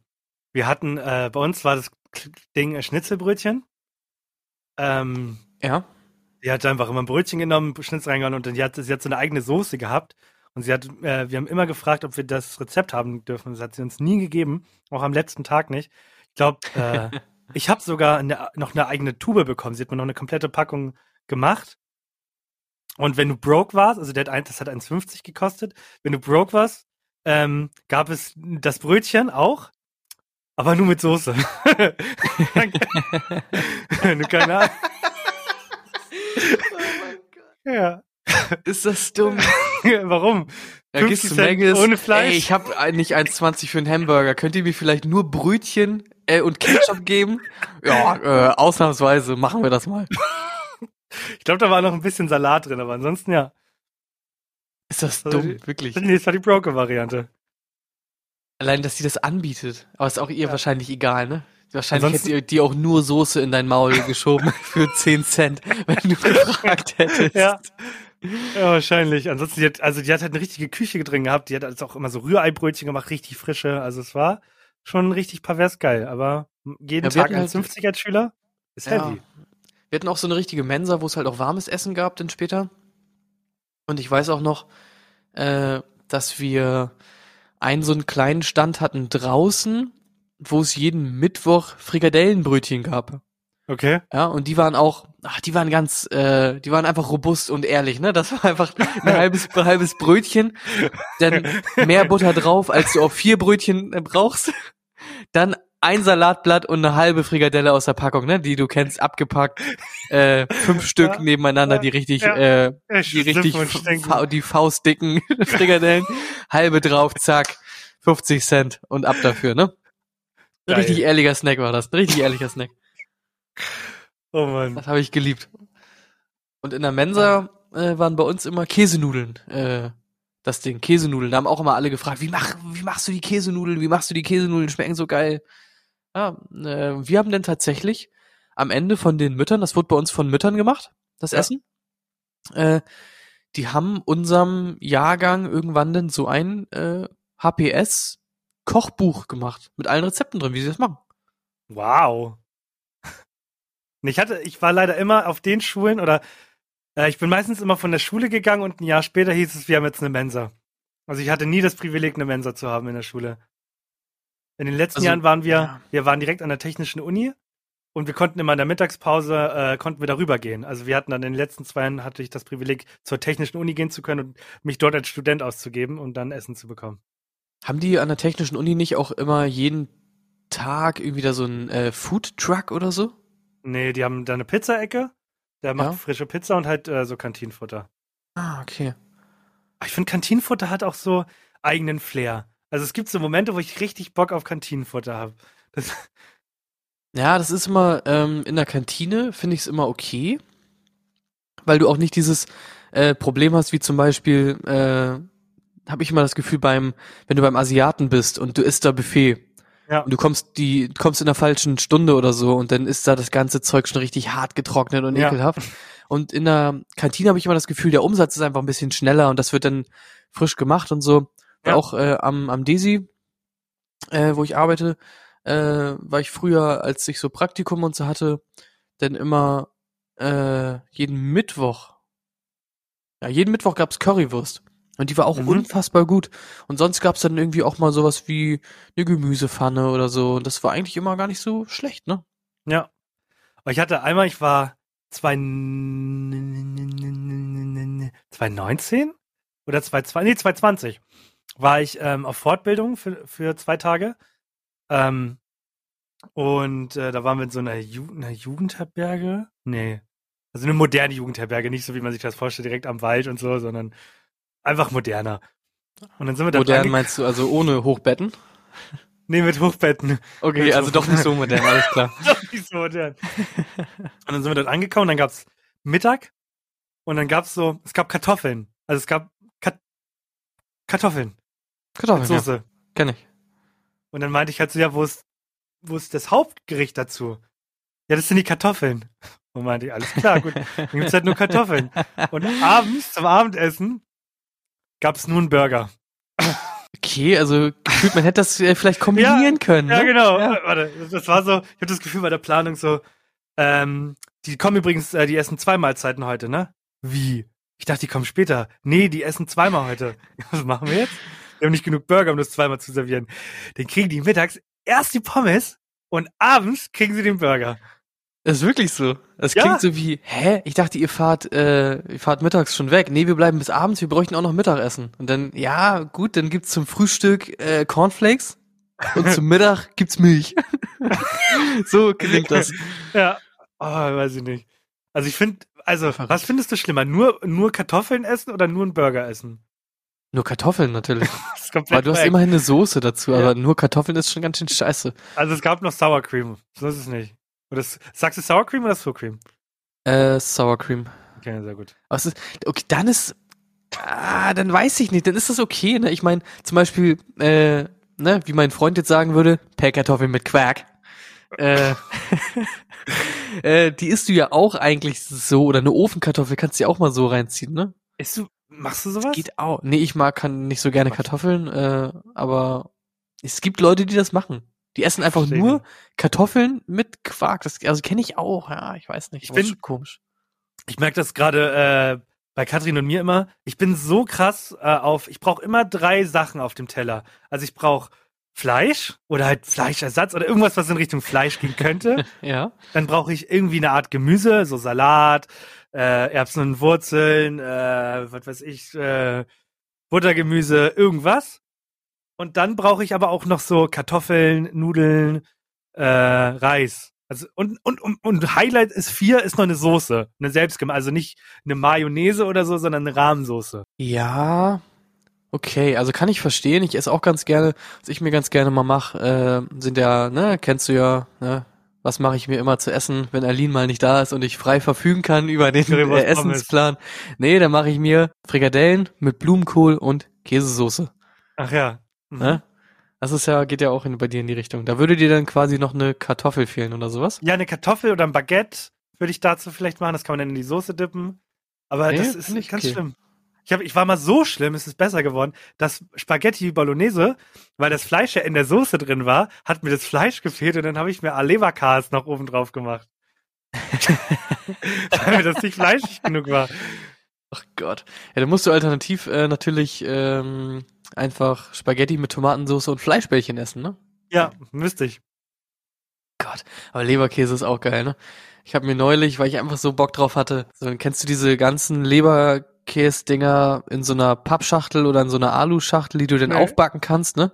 wir hatten, äh, bei uns war das Ding äh, Schnitzelbrötchen. Ähm, Ja. die hat einfach immer ein Brötchen genommen, Schnitzel reingehauen und dann die hat, sie hat so eine eigene Soße gehabt. Und sie hat, äh, wir haben immer gefragt, ob wir das Rezept haben dürfen. Das hat sie uns nie gegeben, auch am letzten Tag nicht. Ich glaube, äh, ich habe sogar eine, noch eine eigene Tube bekommen. Sie hat mir noch eine komplette Packung gemacht. Und wenn du broke warst, also der hat ein, das hat 1,50 gekostet, wenn du broke warst, ähm, gab es das Brötchen auch, aber nur mit Soße. du keine Ahnung. Ja. Ist das dumm? Warum? Da 50 gehst du Maggis, ohne Fleisch? Ey, ich habe nicht 1,20 für einen Hamburger. Könnt ihr mir vielleicht nur Brötchen äh, und Ketchup geben? Ja, äh, ausnahmsweise machen wir das mal. Ich glaube, da war noch ein bisschen Salat drin, aber ansonsten ja. Ist das Also dumm, wirklich. Nee, das war die Broker-Variante. Allein, dass sie das anbietet. Aber ist auch ihr Ja. wahrscheinlich egal, ne? Wahrscheinlich Ansonsten- hätte die auch nur Soße in dein Maul geschoben für 10 Cent, wenn du gefragt hättest. Ja. Ja, wahrscheinlich. Ansonsten, die hat, also die hat halt eine richtige Küche drin gehabt. Die hat also auch immer so Rührei-Brötchen gemacht, richtig frische. Also es war schon richtig pervers geil. Aber jeden Ja, Tag hatten halt- 1,50 als Schüler ist Ja. heavy. Wir hatten auch so eine richtige Mensa, wo es halt auch warmes Essen gab dann später. Und ich weiß auch noch, äh, dass wir einen so einen kleinen Stand hatten draußen, wo es jeden Mittwoch Frikadellenbrötchen gab. Okay. Ja, und die waren auch, ach, die waren ganz, äh, die waren einfach robust und ehrlich, ne? Das war einfach ein halbes, halbes Brötchen, dann mehr Butter drauf, als du auf vier Brötchen äh, brauchst. Dann ein Salatblatt und eine halbe Frikadelle aus der Packung, ne? Die du kennst, abgepackt. Äh, fünf Stück Ja, nebeneinander, ja, die richtig, ja. äh, die richtig, fa die faustdicken Frikadellen. halbe drauf, zack, 50 Cent und ab dafür, ne? Geil. Richtig ehrlicher Snack war das. Ein richtig ehrlicher Snack. Oh Mann. Das habe ich geliebt. Und in der Mensa äh, waren bei uns immer Käsenudeln. Äh, das Ding, Käsenudeln. Da haben auch immer alle gefragt, wie, mach, wie machst du die Käsenudeln? Wie machst du die Käsenudeln? Schmecken so geil. Ja, äh, wir haben dann tatsächlich am Ende von den Müttern, das wurde bei uns von Müttern gemacht, das Ja. Essen. Äh, die haben unserem Jahrgang irgendwann dann so ein äh, HPS Kochbuch gemacht mit allen Rezepten drin, wie sie das machen. Wow. Ich hatte, ich war leider immer auf den Schulen oder äh, ich bin meistens immer von der Schule gegangen und ein Jahr später hieß es, wir haben jetzt eine Mensa. Also ich hatte nie das Privileg, eine Mensa zu haben in der Schule. In den letzten Also, Jahren waren wir, ja. wir waren direkt an der technischen Uni und wir konnten immer in der Mittagspause, äh, konnten wir darüber gehen. Also wir hatten dann in den letzten zwei Jahren hatte ich das Privileg, zur technischen Uni gehen zu können und mich dort als Student auszugeben und dann Essen zu bekommen. Haben die an der Technischen Uni nicht auch immer jeden Tag irgendwie da so einen äh, Food Truck oder so? Nee, die haben da eine Pizza-Ecke, der macht Ja. frische Pizza und halt äh, so Kantinenfutter. Ah, okay. Ich finde, Kantinenfutter hat auch so eigenen Flair. Also es gibt so Momente, wo ich richtig Bock auf Kantinenfutter habe. Ja, das ist immer, ähm, in der Kantine finde ich es immer okay, weil du auch nicht dieses äh, Problem hast, wie zum Beispiel, äh, habe ich immer das Gefühl beim, wenn du beim Asiaten bist und du isst da Buffet Ja. und du kommst die, kommst in der falschen Stunde oder so und dann ist da das ganze Zeug schon richtig hart getrocknet und Ja. ekelhaft. Und in der Kantine habe ich immer das Gefühl, der Umsatz ist einfach ein bisschen schneller und das wird dann frisch gemacht und so. Ja. Auch äh, am, am Desi, äh, wo ich arbeite, äh, war ich früher, als ich so Praktikum und so hatte, dann immer äh, jeden Mittwoch, ja, jeden Mittwoch gab's Currywurst. Und die war auch Mhm. unfassbar gut. Und sonst gab's dann irgendwie auch mal sowas wie eine Gemüsepfanne oder so. Und das war eigentlich immer gar nicht so schlecht, ne? ja. Aber ich hatte einmal, ich war zwei, 2019 oder 2020, nee, 2020 war ich ähm, auf Fortbildung für, für zwei Tage. Ähm, und äh, da waren wir in so einer, Ju einer Jugendherberge. Nee. Also eine moderne Jugendherberge, nicht so wie man sich das vorstellt, direkt am Wald und so, sondern einfach moderner. Und dann sind wir da Modern meinst du also ohne Hochbetten? Nee, mit Hochbetten. Okay, also doch nicht so modern, alles klar. Doch nicht so modern. Und dann sind wir dort angekommen, dann gab's Mittag und dann gab's so, es gab Kartoffeln. Also es gab Kat Kartoffeln mit Kartoffeln, ja. Soße. Kenn ich. Und dann meinte ich halt so, ja, wo ist, wo ist das Hauptgericht dazu? Ja, das sind die Kartoffeln. Und meinte ich, alles klar, gut, dann gibt's halt nur Kartoffeln. Und abends zum Abendessen gab's nur einen Burger. Okay, also gefühlt, man hätte das äh, vielleicht kombinieren können. Ja, ne? genau. Ja. Warte, das- das war so, ich habe das Gefühl bei der Planung so, ähm, die kommen übrigens, äh, die essen zwei Mahlzeiten heute, ne? Wie? Ich dachte, die kommen später. Nee, die essen zweimal heute. Was machen wir jetzt? Wir haben nicht genug Burger, um das zweimal zu servieren. Dann kriegen die mittags erst die Pommes und abends kriegen sie den Burger. Das ist wirklich so. Das Ja. klingt so wie, hä? Ich dachte, ihr fahrt, äh, ihr fahrt mittags schon weg. Nee, wir bleiben bis abends, wir bräuchten auch noch Mittagessen. Und dann, ja, gut, dann gibt's zum Frühstück äh, Cornflakes und zum Mittag gibt's Milch. so klingt das. Ja. Oh, weiß ich nicht. Also ich finde, also, was findest du schlimmer? Nur, nur Kartoffeln essen oder nur einen Burger essen? Nur Kartoffeln natürlich. Aber du hast immerhin eine Soße dazu, Ja. aber nur Kartoffeln ist schon ganz schön scheiße. Also es gab noch Sour Cream. So ist es nicht. Oder sagst du Sour Cream oder Sour Cream? Äh, Sour Cream. Okay, sehr gut. Ist, okay, dann ist, ah, dann weiß ich nicht, dann ist das okay, ne? Ich meine, zum Beispiel, äh, ne, wie mein Freund jetzt sagen würde, Pellkartoffeln mit Quark. Äh, äh, die isst du ja auch eigentlich so, oder eine Ofenkartoffel kannst du ja auch mal so reinziehen, ne? Isst du, machst du sowas? Geht auch. Nee, ich mag kann nicht so gerne Kartoffeln, äh, aber es gibt Leute, die das machen. Die essen einfach Verstehe nur. Kartoffeln mit Quark. Das, also kenne ich auch, ja, ich weiß nicht. Ich bin- komisch. Ich merke das gerade äh, bei Katrin und mir immer. Ich bin so krass äh, auf, ich brauche immer drei Sachen auf dem Teller. Also ich brauche Fleisch oder halt Fleischersatz oder irgendwas, was in Richtung Fleisch gehen könnte. Ja. Dann brauche ich irgendwie eine Art Gemüse, so Salat, äh, Erbsen und Wurzeln, äh, was weiß ich, äh, Buttergemüse, irgendwas. Und dann brauche ich aber auch noch so Kartoffeln, Nudeln, äh, Reis. Also und, und, und, und Highlight ist vier, ist noch eine Soße. Eine selbstgemachte, also nicht eine Mayonnaise oder so, sondern eine Rahmensoße. Ja, okay, also kann ich verstehen. Ich esse auch ganz gerne, was ich mir ganz gerne mal mache, äh, sind ja, ne, kennst du ja, ne, was mache ich mir immer zu essen, wenn Aline mal nicht da ist und ich frei verfügen kann über den äh, Essensplan. Nee, dann mache ich mir Frikadellen mit Blumenkohl und Käsesoße. Ach ja. Mhm. Ne? Das ist ja, geht ja auch in, bei dir in die Richtung. Da würde dir dann quasi noch eine Kartoffel fehlen oder sowas. Ja, eine Kartoffel oder ein Baguette würde ich dazu vielleicht machen. Das kann man dann in die Soße dippen. Aber Nee, das ist ich ganz okay. schlimm. Ich, hab, ich war mal so schlimm, es ist besser geworden, dass Spaghetti Bolognese, weil das Fleisch ja in der Soße drin war, hat mir das Fleisch gefehlt und dann habe ich mir Alevakas noch oben drauf gemacht. weil mir das nicht fleischig genug war. Ach Gott. Ja, dann musst du alternativ äh, natürlich ähm, einfach Spaghetti mit Tomatensauce und Fleischbällchen essen, ne? Ja, müsste ich. Gott, aber Leberkäse ist auch geil, ne? Ich habe mir neulich, weil ich einfach so Bock drauf hatte, so, kennst du diese ganzen Leberkäse-Dinger in so einer Pappschachtel oder in so einer Aluschachtel, die du dann Nee. aufbacken kannst, ne?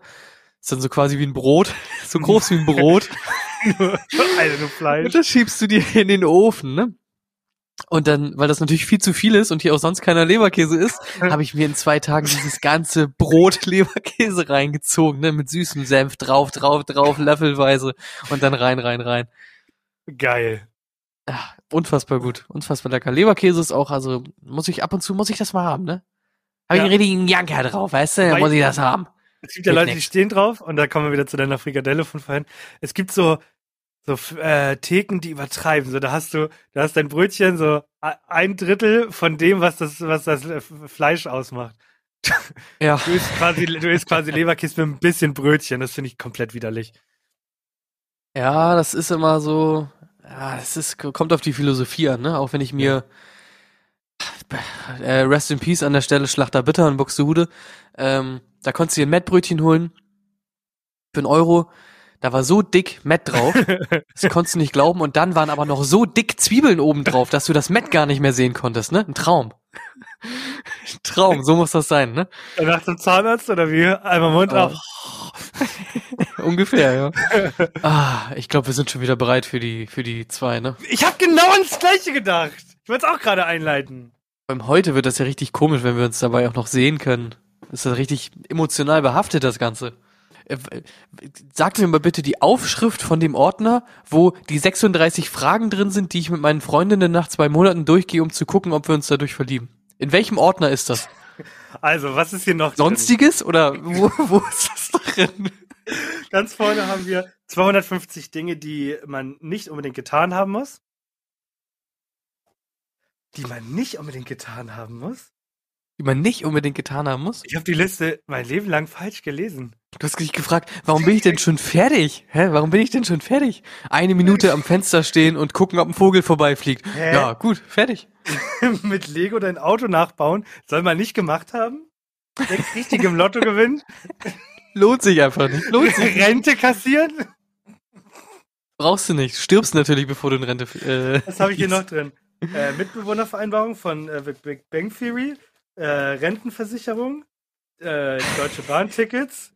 Ist dann so quasi wie ein Brot, so groß wie ein Brot. Alter, du Und Fleisch. das schiebst du dir in den Ofen, ne? Und dann, weil das natürlich viel zu viel ist und hier auch sonst keiner Leberkäse ist, habe ich mir in zwei Tagen dieses ganze Brot Leberkäse reingezogen, ne? Mit süßem Senf drauf, drauf, drauf, löffelweise und dann rein, rein, rein. Geil. Ach, unfassbar gut, unfassbar lecker. Leberkäse ist auch, also muss ich ab und zu muss ich das mal haben, ne? Habe Ja. ich einen richtigen Janker drauf, weißt du? Dann muss ich das haben. Es gibt ja Leute, die stehen drauf und da kommen wir wieder zu deiner Frikadelle von vorhin. Es gibt so so äh, Theken, die übertreiben. So, da hast du, da hast dein Brötchen so ein Drittel von dem, was das, was das äh, Fleisch ausmacht. Ja. Du isst quasi, du isst quasi Leberkäse mit ein bisschen Brötchen. Das finde ich komplett widerlich. Ja, das ist immer so, ja, das ist, kommt auf die Philosophie an, ne? Auch wenn ich mir, äh, Rest in Peace an der Stelle, Schlachter Bitter in Buxtehude, ähm, da konntest du dir ein Mettbrötchen holen, für einen Euro, da war so dick Mett drauf, das konntest du nicht glauben, und dann waren aber noch so dick Zwiebeln oben drauf, dass du das Mett gar nicht mehr sehen konntest, ne? Ein Traum. Ein Traum, so muss das sein, ne? Danach zum Zahnarzt oder wie? Einmal Mund Oh. auf. Ungefähr, ja. Ah, ich glaube, wir sind schon wieder bereit für die, für die zwei, ne? Ich habe genau ans Gleiche gedacht. Ich wollte es auch gerade einleiten. Beim heute wird das ja richtig komisch, wenn wir uns dabei auch noch sehen können. Ist das richtig emotional behaftet, das Ganze. Äh, sag mir mal bitte die Aufschrift von dem Ordner, wo die 36 Fragen drin sind, die ich mit meinen Freundinnen nach zwei Monaten durchgehe, um zu gucken, ob wir uns dadurch verlieben. In welchem Ordner ist das? Also, was ist hier noch Sonstiges drin? oder wo, wo ist das drin? Ganz vorne haben wir 250 Dinge, die man nicht unbedingt getan haben muss. Die man nicht unbedingt getan haben muss? Die man nicht unbedingt getan haben muss? Ich habe die Liste mein Leben lang falsch gelesen. Du hast dich gefragt, warum bin ich denn schon fertig? Hä, warum bin ich denn schon fertig? Eine Minute am Fenster stehen und gucken, ob ein Vogel vorbeifliegt. Hä? Ja, gut, fertig. Mit Lego dein Auto nachbauen, soll man nicht gemacht haben? Sechs richtig im Lotto gewinnen? Lohnt sich einfach nicht. Lohnt sich. Rente kassieren? Brauchst du nicht. Stirbst natürlich, bevor du in Rente. Äh, Was habe ich hier noch drin? Äh, Mitbewohnervereinbarung von äh, Big Bang Theory, äh, Rentenversicherung, äh, Deutsche Bahntickets.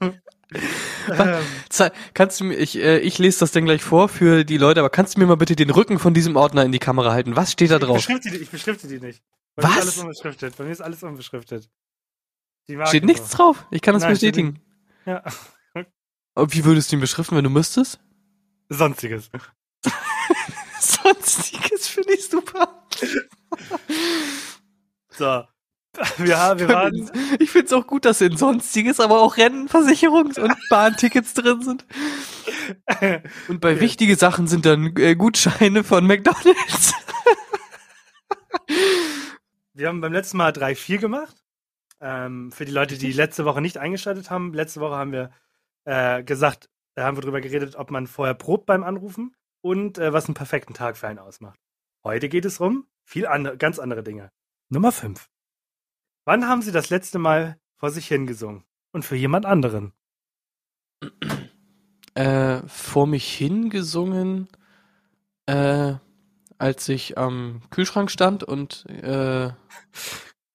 ähm, kannst du mir, ich, äh, ich lese das dann gleich vor für die Leute, aber kannst du mir mal bitte den Rücken von diesem Ordner in die Kamera halten? Was steht da drauf? Ich beschrifte die, ich beschrifte die nicht. Bei Was? Mir ist alles unbeschriftet. Bei mir ist alles unbeschriftet. Steht nichts so. drauf. Ich kann das Nein, bestätigen. Ja. Und wie würdest du ihn beschriften, wenn du müsstest? Sonstiges. Sonstiges finde ich super. so. Wir, wir waren. Ich finde es auch gut, dass in Sonstiges aber auch Rennenversicherungs- und Bahntickets drin sind. Und bei okay. wichtige Sachen sind dann äh, Gutscheine von McDonalds. Wir haben beim letzten Mal 3-4 gemacht. Ähm, für die Leute, die letzte Woche nicht eingeschaltet haben, letzte Woche haben wir äh, gesagt, da haben wir drüber geredet, ob man vorher probt beim Anrufen und äh, was einen perfekten Tag für einen ausmacht. Heute geht es um viel andere, ganz andere Dinge. Nummer 5. Wann haben Sie das letzte Mal vor sich hingesungen? Und für jemand anderen? Äh, vor mich hingesungen, äh, als ich am Kühlschrank stand und äh,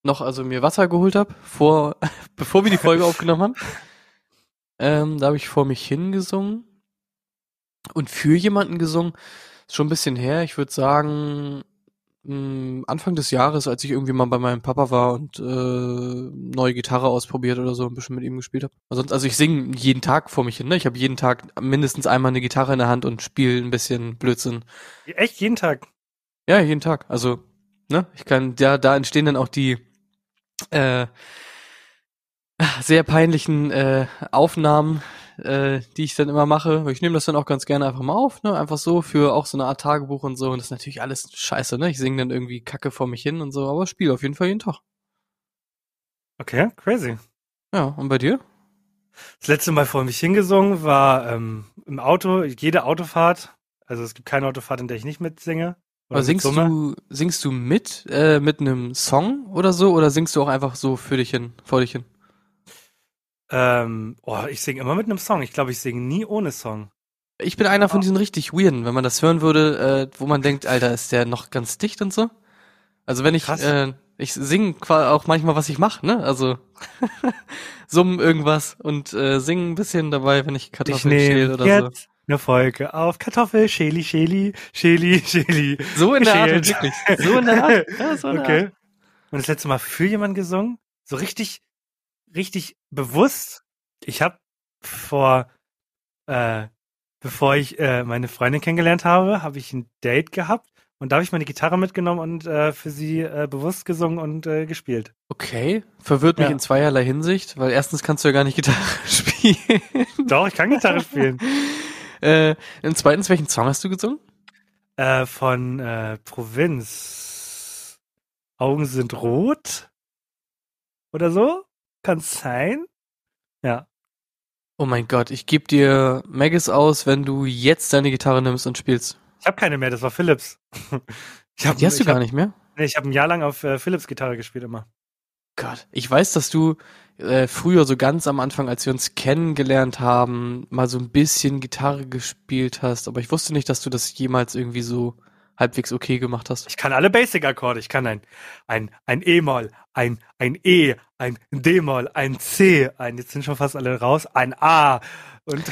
noch also mir Wasser geholt habe, vor, bevor wir die Folge aufgenommen haben. Ähm, da habe ich vor mich hingesungen und für jemanden gesungen. Ist schon ein bisschen her. Ich würde sagen, mh, Anfang des Jahres, als ich irgendwie mal bei meinem Papa war und äh, neue Gitarre ausprobiert oder so, ein bisschen mit ihm gespielt habe. Also, also ich singe jeden Tag vor mich hin. Ne? Ich habe jeden Tag mindestens einmal eine Gitarre in der Hand und spiele ein bisschen Blödsinn. Echt jeden Tag? Ja, jeden Tag. Also, ne, ich kann, ja, da entstehen dann auch die äh, sehr peinlichen äh, Aufnahmen, äh, die ich dann immer mache. Ich nehme das dann auch ganz gerne einfach mal auf, ne? Einfach so für auch so eine Art Tagebuch und so. Und das ist natürlich alles scheiße, ne? Ich singe dann irgendwie Kacke vor mich hin und so, aber spiele auf jeden Fall jeden Tag. Okay, crazy. Ja, und bei dir? Das letzte Mal vor mich hingesungen war ähm, im Auto, jede Autofahrt. Also es gibt keine Autofahrt, in der ich nicht mitsinge. Aber singst du, singst du mit, äh, mit einem Song oder so, oder singst du auch einfach so für dich hin, vor dich hin? Ähm, oh, ich singe immer mit einem Song. Ich glaube, ich singe nie ohne Song. Ich bin einer von ah. diesen richtig weirden, wenn man das hören würde, äh, wo man denkt, Alter, ist der noch ganz dicht und so. Also wenn ich, äh, ich singe auch manchmal, was ich mache, ne? Also summen irgendwas und äh, singen ein bisschen dabei, wenn ich Kartoffeln schäle oder jetzt so eine Folge auf Kartoffel, Schäli, Schäli, Schäli, Schäli. So in der Art, wirklich. So in der Art. Ja, so in okay. Der Art. Und das letzte Mal für jemanden gesungen? So richtig, richtig bewusst. Ich habe vor, äh, bevor ich äh, meine Freundin kennengelernt habe, habe ich ein Date gehabt und da habe ich meine Gitarre mitgenommen und äh, für sie äh, bewusst gesungen und äh, gespielt. Okay, verwirrt mich ja. in zweierlei Hinsicht, weil erstens kannst du ja gar nicht Gitarre spielen. Doch, ich kann Gitarre spielen. Äh, und zweitens, welchen Song hast du gesungen? Äh, von äh, Provinz. Augen sind rot. Oder so? Kann's sein? Ja. Oh mein Gott, ich gebe dir Magus aus, wenn du jetzt deine Gitarre nimmst und spielst. Ich habe keine mehr, das war Philips. ich hab, Die hast du gar hab, nicht mehr? Nee, ich habe ein Jahr lang auf äh, Philips Gitarre gespielt immer. Gott, ich weiß, dass du äh, früher so ganz am Anfang, als wir uns kennengelernt haben, mal so ein bisschen Gitarre gespielt hast, aber ich wusste nicht, dass du das jemals irgendwie so halbwegs okay gemacht hast. Ich kann alle Basic-Akkorde. Ich kann ein, ein, ein E-Moll, ein, ein E, ein D-Moll, ein C, ein, jetzt sind schon fast alle raus, ein A und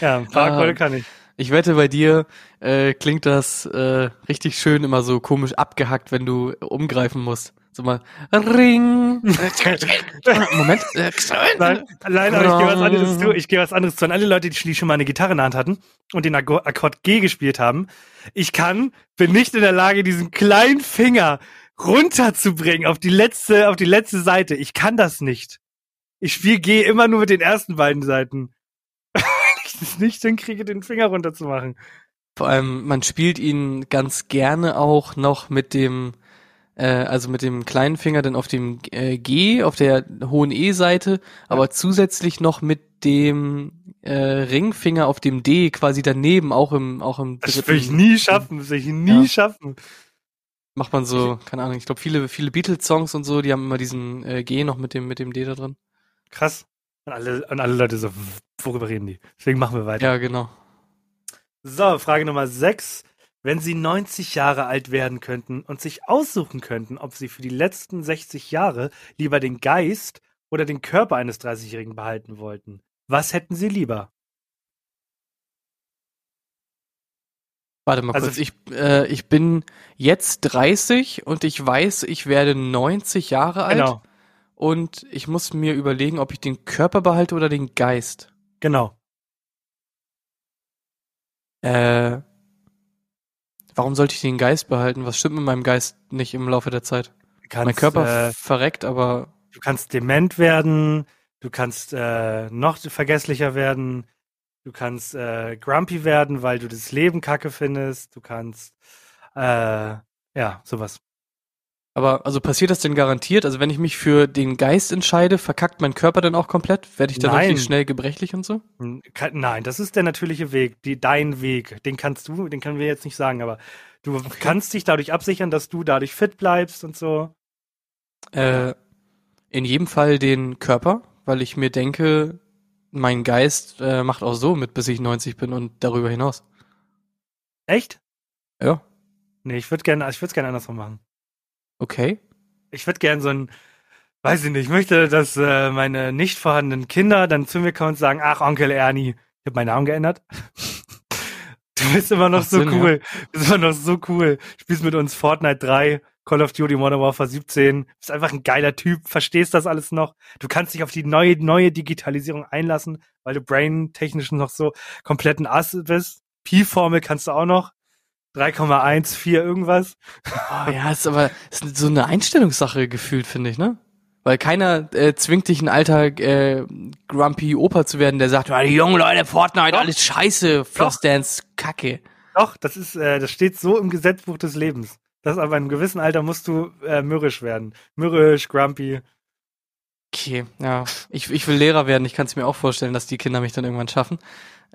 ja, ein paar Akkorde kann ich. Ich wette, bei dir äh, klingt das äh, richtig schön immer so komisch abgehackt, wenn du umgreifen musst. So mal Ring. Moment. äh, Nein, nein, aber ich gehe was anderes zu. Ich gehe was anderes zu. An alle Leute, die schon mal eine Gitarre in der Hand hatten und den Akko- Akkord G gespielt haben. Ich kann, bin nicht in der Lage, diesen kleinen Finger runterzubringen auf die letzte, auf die letzte Seite. Ich kann das nicht. Ich spiele G immer nur mit den ersten beiden Seiten. Wenn ich das nicht hinkriege, den Finger runterzumachen. Vor allem, man spielt ihn ganz gerne auch noch mit dem, äh, also mit dem kleinen Finger dann auf dem äh, G, auf der hohen E-Seite, aber zusätzlich noch mit dem äh, Ringfinger auf dem D quasi daneben, auch im, auch im Das will ich nie schaffen. Das will ich nie Ja. schaffen. Macht man so, keine Ahnung, ich glaube viele, viele Beatles-Songs und so, die haben immer diesen äh, G noch mit dem, mit dem D da drin. Krass. Und alle, und alle Leute so, worüber reden die? Deswegen machen wir weiter. Ja, genau. So, Frage Nummer 6. Wenn Sie 90 Jahre alt werden könnten und sich aussuchen könnten, ob Sie für die letzten 60 Jahre lieber den Geist oder den Körper eines 30-Jährigen behalten wollten, was hätten Sie lieber? Warte mal Also- kurz, ich, äh, ich bin jetzt 30 und ich weiß, ich werde 90 Jahre alt Genau, und ich muss mir überlegen, ob ich den Körper behalte oder den Geist. genau. Äh, warum sollte ich den Geist behalten? Was stimmt mit meinem Geist nicht im Laufe der Zeit? Kannst, mein Körper äh, verreckt, aber du kannst dement werden, du kannst äh, noch vergesslicher werden, du kannst äh, grumpy werden, weil du das Leben kacke findest, du kannst, äh, ja, sowas. Aber also passiert das denn garantiert? Also wenn ich mich für den Geist entscheide, verkackt mein Körper dann auch komplett? Werde ich dann Nein. richtig schnell gebrechlich und so? Hm, Nein, das ist der natürliche Weg, die, dein Weg. Den kannst du, den können wir jetzt nicht sagen, aber du kannst dich dadurch absichern, dass du dadurch fit bleibst und so. Äh, in jedem Fall den Körper, weil ich mir denke, mein Geist äh, macht auch so mit, bis ich 90 bin und darüber hinaus. Echt? Ja, Nee, ich würde gerne, ich würde es gerne andersrum machen. Okay. Ich würde gerne so ein, weiß ich nicht, ich möchte, dass äh, meine nicht vorhandenen Kinder dann zu mir kommen und sagen, ach, Onkel Ernie, ich habe meinen Namen geändert. Du bist immer noch Macht so Sinn, ja. cool. Du bist immer noch so cool. Spielst mit uns Fortnite 3, Call of Duty Modern Warfare 17. Bist einfach ein geiler Typ, verstehst das alles noch. Du kannst dich auf die neue, neue Digitalisierung einlassen, weil du brain-technisch noch so kompletten Ass bist. Pi-Formel kannst du auch noch. 3,14 irgendwas. Oh, ja, ist aber ist so eine Einstellungssache gefühlt, finde ich, ne? Weil keiner äh, zwingt dich, ein alter äh, grumpy Opa zu werden, der sagt, "Ja, die jungen Leute, Fortnite, Doch. alles scheiße, Flossdance, Kacke. Doch, das ist, äh, das steht so im Gesetzbuch des Lebens. Das aber in einem gewissen Alter musst du äh, mürrisch werden. Mürrisch, grumpy. Okay, ja. Ich, ich will Lehrer werden, ich kann es mir auch vorstellen, dass die Kinder mich dann irgendwann schaffen.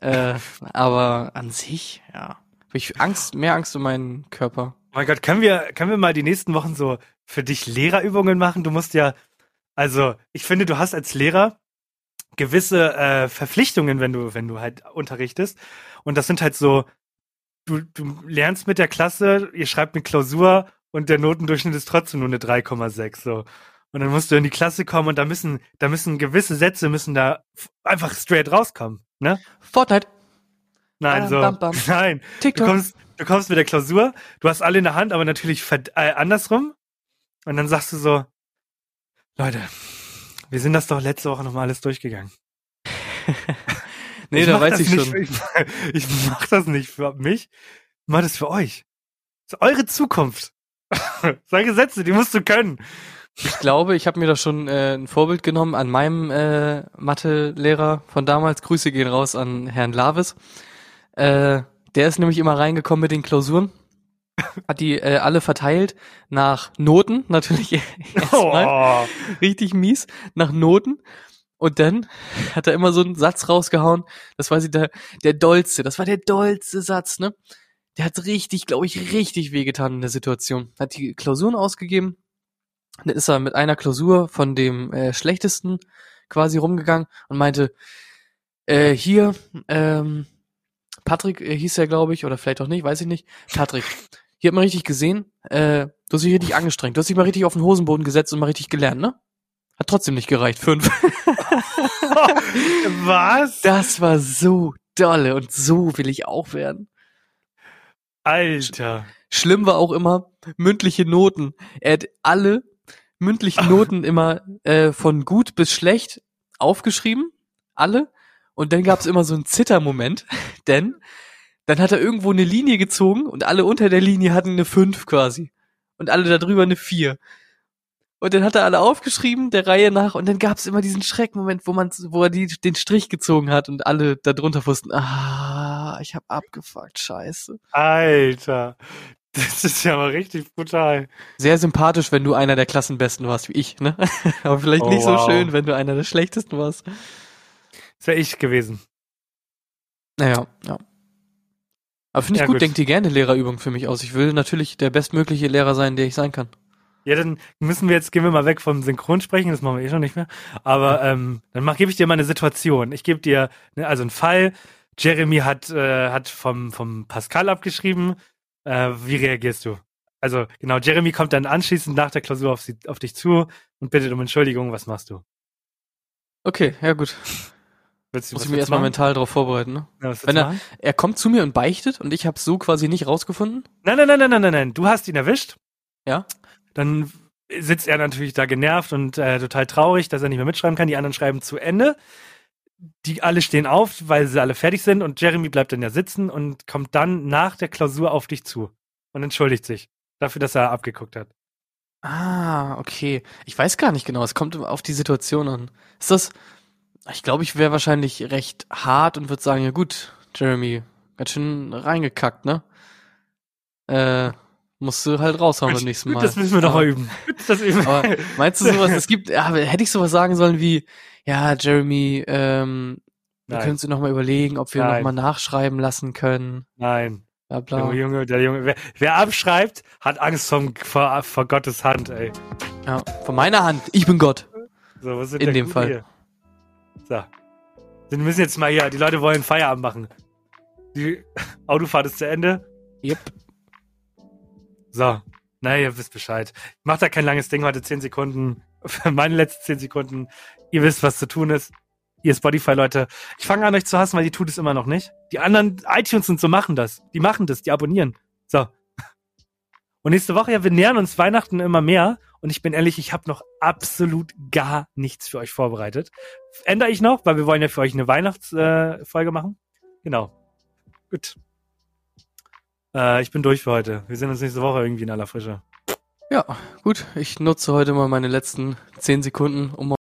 Äh, aber an sich, ja. Hab ich Angst, mehr Angst um meinen Körper. Oh mein Gott, können wir, können wir mal die nächsten Wochen so für dich Lehrerübungen machen? Du musst ja, also ich finde, du hast als Lehrer gewisse äh, Verpflichtungen, wenn du, wenn du halt unterrichtest. Und das sind halt so, du, du lernst mit der Klasse, ihr schreibt eine Klausur und der Notendurchschnitt ist trotzdem nur eine 3,6. So. Und dann musst du in die Klasse kommen und da müssen, da müssen gewisse Sätze müssen da einfach straight rauskommen. Ne? Fortnite, Nein, so. bam, bam. Nein. Du TikTok. kommst, du kommst mit der Klausur, du hast alle in der Hand, aber natürlich äh, andersrum. Und dann sagst du so, Leute, wir sind das doch letzte Woche nochmal alles durchgegangen. nee, da weiß ich schon. Für, ich, ich mach das nicht für mich, ich mach das für euch. Das ist eure Zukunft. Solche Sätze, die musst du können. Ich glaube, ich habe mir da schon äh, ein Vorbild genommen an meinem äh, Mathelehrer von damals. Grüße gehen raus an Herrn Lavis. Äh, der ist nämlich immer reingekommen mit den Klausuren, hat die äh, alle verteilt nach Noten, natürlich erstmal Oh. richtig mies, nach Noten. Und dann hat er immer so einen Satz rausgehauen, das war sie der, der dollste, das war der dollste Satz, ne? Der hat richtig, glaube ich, richtig wehgetan in der Situation. Hat die Klausuren ausgegeben, dann ist er mit einer Klausur von dem äh, schlechtesten quasi rumgegangen und meinte, äh, hier, ähm, Patrick äh, hieß er, glaube ich, oder vielleicht auch nicht, weiß ich nicht. Patrick, hier hat man richtig gesehen, äh, du hast dich richtig angestrengt, du hast dich mal richtig auf den Hosenboden gesetzt und mal richtig gelernt, ne? Hat trotzdem nicht gereicht, fünf. Was? Das war so dolle und so will ich auch werden. Alter. Schlimm war auch immer mündliche Noten. Er hat alle mündlichen Noten immer äh, von gut bis schlecht aufgeschrieben, alle. Und dann gab's immer so einen Zittermoment, denn dann hat er irgendwo eine Linie gezogen und alle unter der Linie hatten eine 5 quasi. Und alle da drüber eine 4. Und dann hat er alle aufgeschrieben, der Reihe nach, und dann gab's immer diesen Schreckmoment, wo man, wo er die, den Strich gezogen hat und alle da drunter wussten, ah, ich hab abgefuckt, scheiße. Alter. Das ist ja mal richtig brutal. Sehr sympathisch, wenn du einer der Klassenbesten warst, wie ich, ne? Aber vielleicht Oh, nicht wow. so schön, wenn du einer der schlechtesten warst. Das wäre ich gewesen. Naja, ja. Aber finde ich Ja, gut, gut. denkt dir gerne Lehrerübung für mich aus. Ich will natürlich der bestmögliche Lehrer sein, der ich sein kann. Ja, dann müssen wir jetzt, gehen wir mal weg vom Synchronsprechen, das machen wir eh schon nicht mehr. Aber ähm, dann gebe ich dir mal eine Situation. Ich gebe dir, ne, also einen Fall. Jeremy hat, äh, hat vom, vom Pascal abgeschrieben. Äh, wie reagierst du? Also genau, Jeremy kommt dann anschließend nach der Klausur auf, sie, auf dich zu und bittet um Entschuldigung. Was machst du? Okay, ja gut. Willst du Muss ich mich erstmal mental darauf vorbereiten, ne? Ja, Wenn er- machen? Er kommt zu mir und beichtet und ich habe so quasi nicht rausgefunden. Nein, nein, nein, nein, nein, nein, nein. Du hast ihn erwischt. Ja. Dann sitzt er natürlich da genervt und äh, total traurig, dass er nicht mehr mitschreiben kann. Die anderen schreiben zu Ende. Die alle stehen auf, weil sie alle fertig sind und Jeremy bleibt dann ja sitzen und kommt dann nach der Klausur auf dich zu und entschuldigt sich dafür, dass er abgeguckt hat. Ah, okay. Ich weiß gar nicht genau. Es kommt auf die Situation an. Ist das? Ich glaube, ich wäre wahrscheinlich recht hart und würde sagen, ja gut, Jeremy, ganz schön reingekackt, ne? Äh, musst du halt raushauen beim nächsten Mal. Das müssen wir doch Aber- üben. Das üben. Aber meinst du sowas? Es gibt, ja, aber hätte ich sowas sagen sollen wie, ja, Jeremy, ähm, wir können uns noch mal überlegen, ob wir Nein. noch mal nachschreiben lassen können. Nein. Bla Der bla. Junge, der Junge. Wer, wer abschreibt, hat Angst vom, vor, vor Gottes Hand, ey. Ja, von meiner Hand. Ich bin Gott. So, was sind In dem Fall. Hier? So. Wir müssen jetzt mal hier, die Leute wollen Feierabend machen. Die Autofahrt ist zu Ende. Yep. So. Na, ihr wisst Bescheid. Ich mach da kein langes Ding heute, 10 Sekunden. Für meine letzten 10 Sekunden. Ihr wisst, was zu tun ist. Ihr Spotify-Leute. Ich fange an, euch zu hassen, weil die tut es immer noch nicht. Die anderen iTunes und so machen das. Die machen das, die abonnieren. So. Und nächste Woche, ja, wir nähern uns Weihnachten immer mehr. Und ich bin ehrlich, ich habe noch absolut gar nichts für euch vorbereitet. Ändere ich noch, weil wir wollen ja für euch eine Weihnachtsfolge äh, machen. Genau. Gut. Äh, ich bin durch für heute. Wir sehen uns nächste Woche irgendwie in aller Frische. Ja, gut. Ich nutze heute mal meine letzten zehn Sekunden, um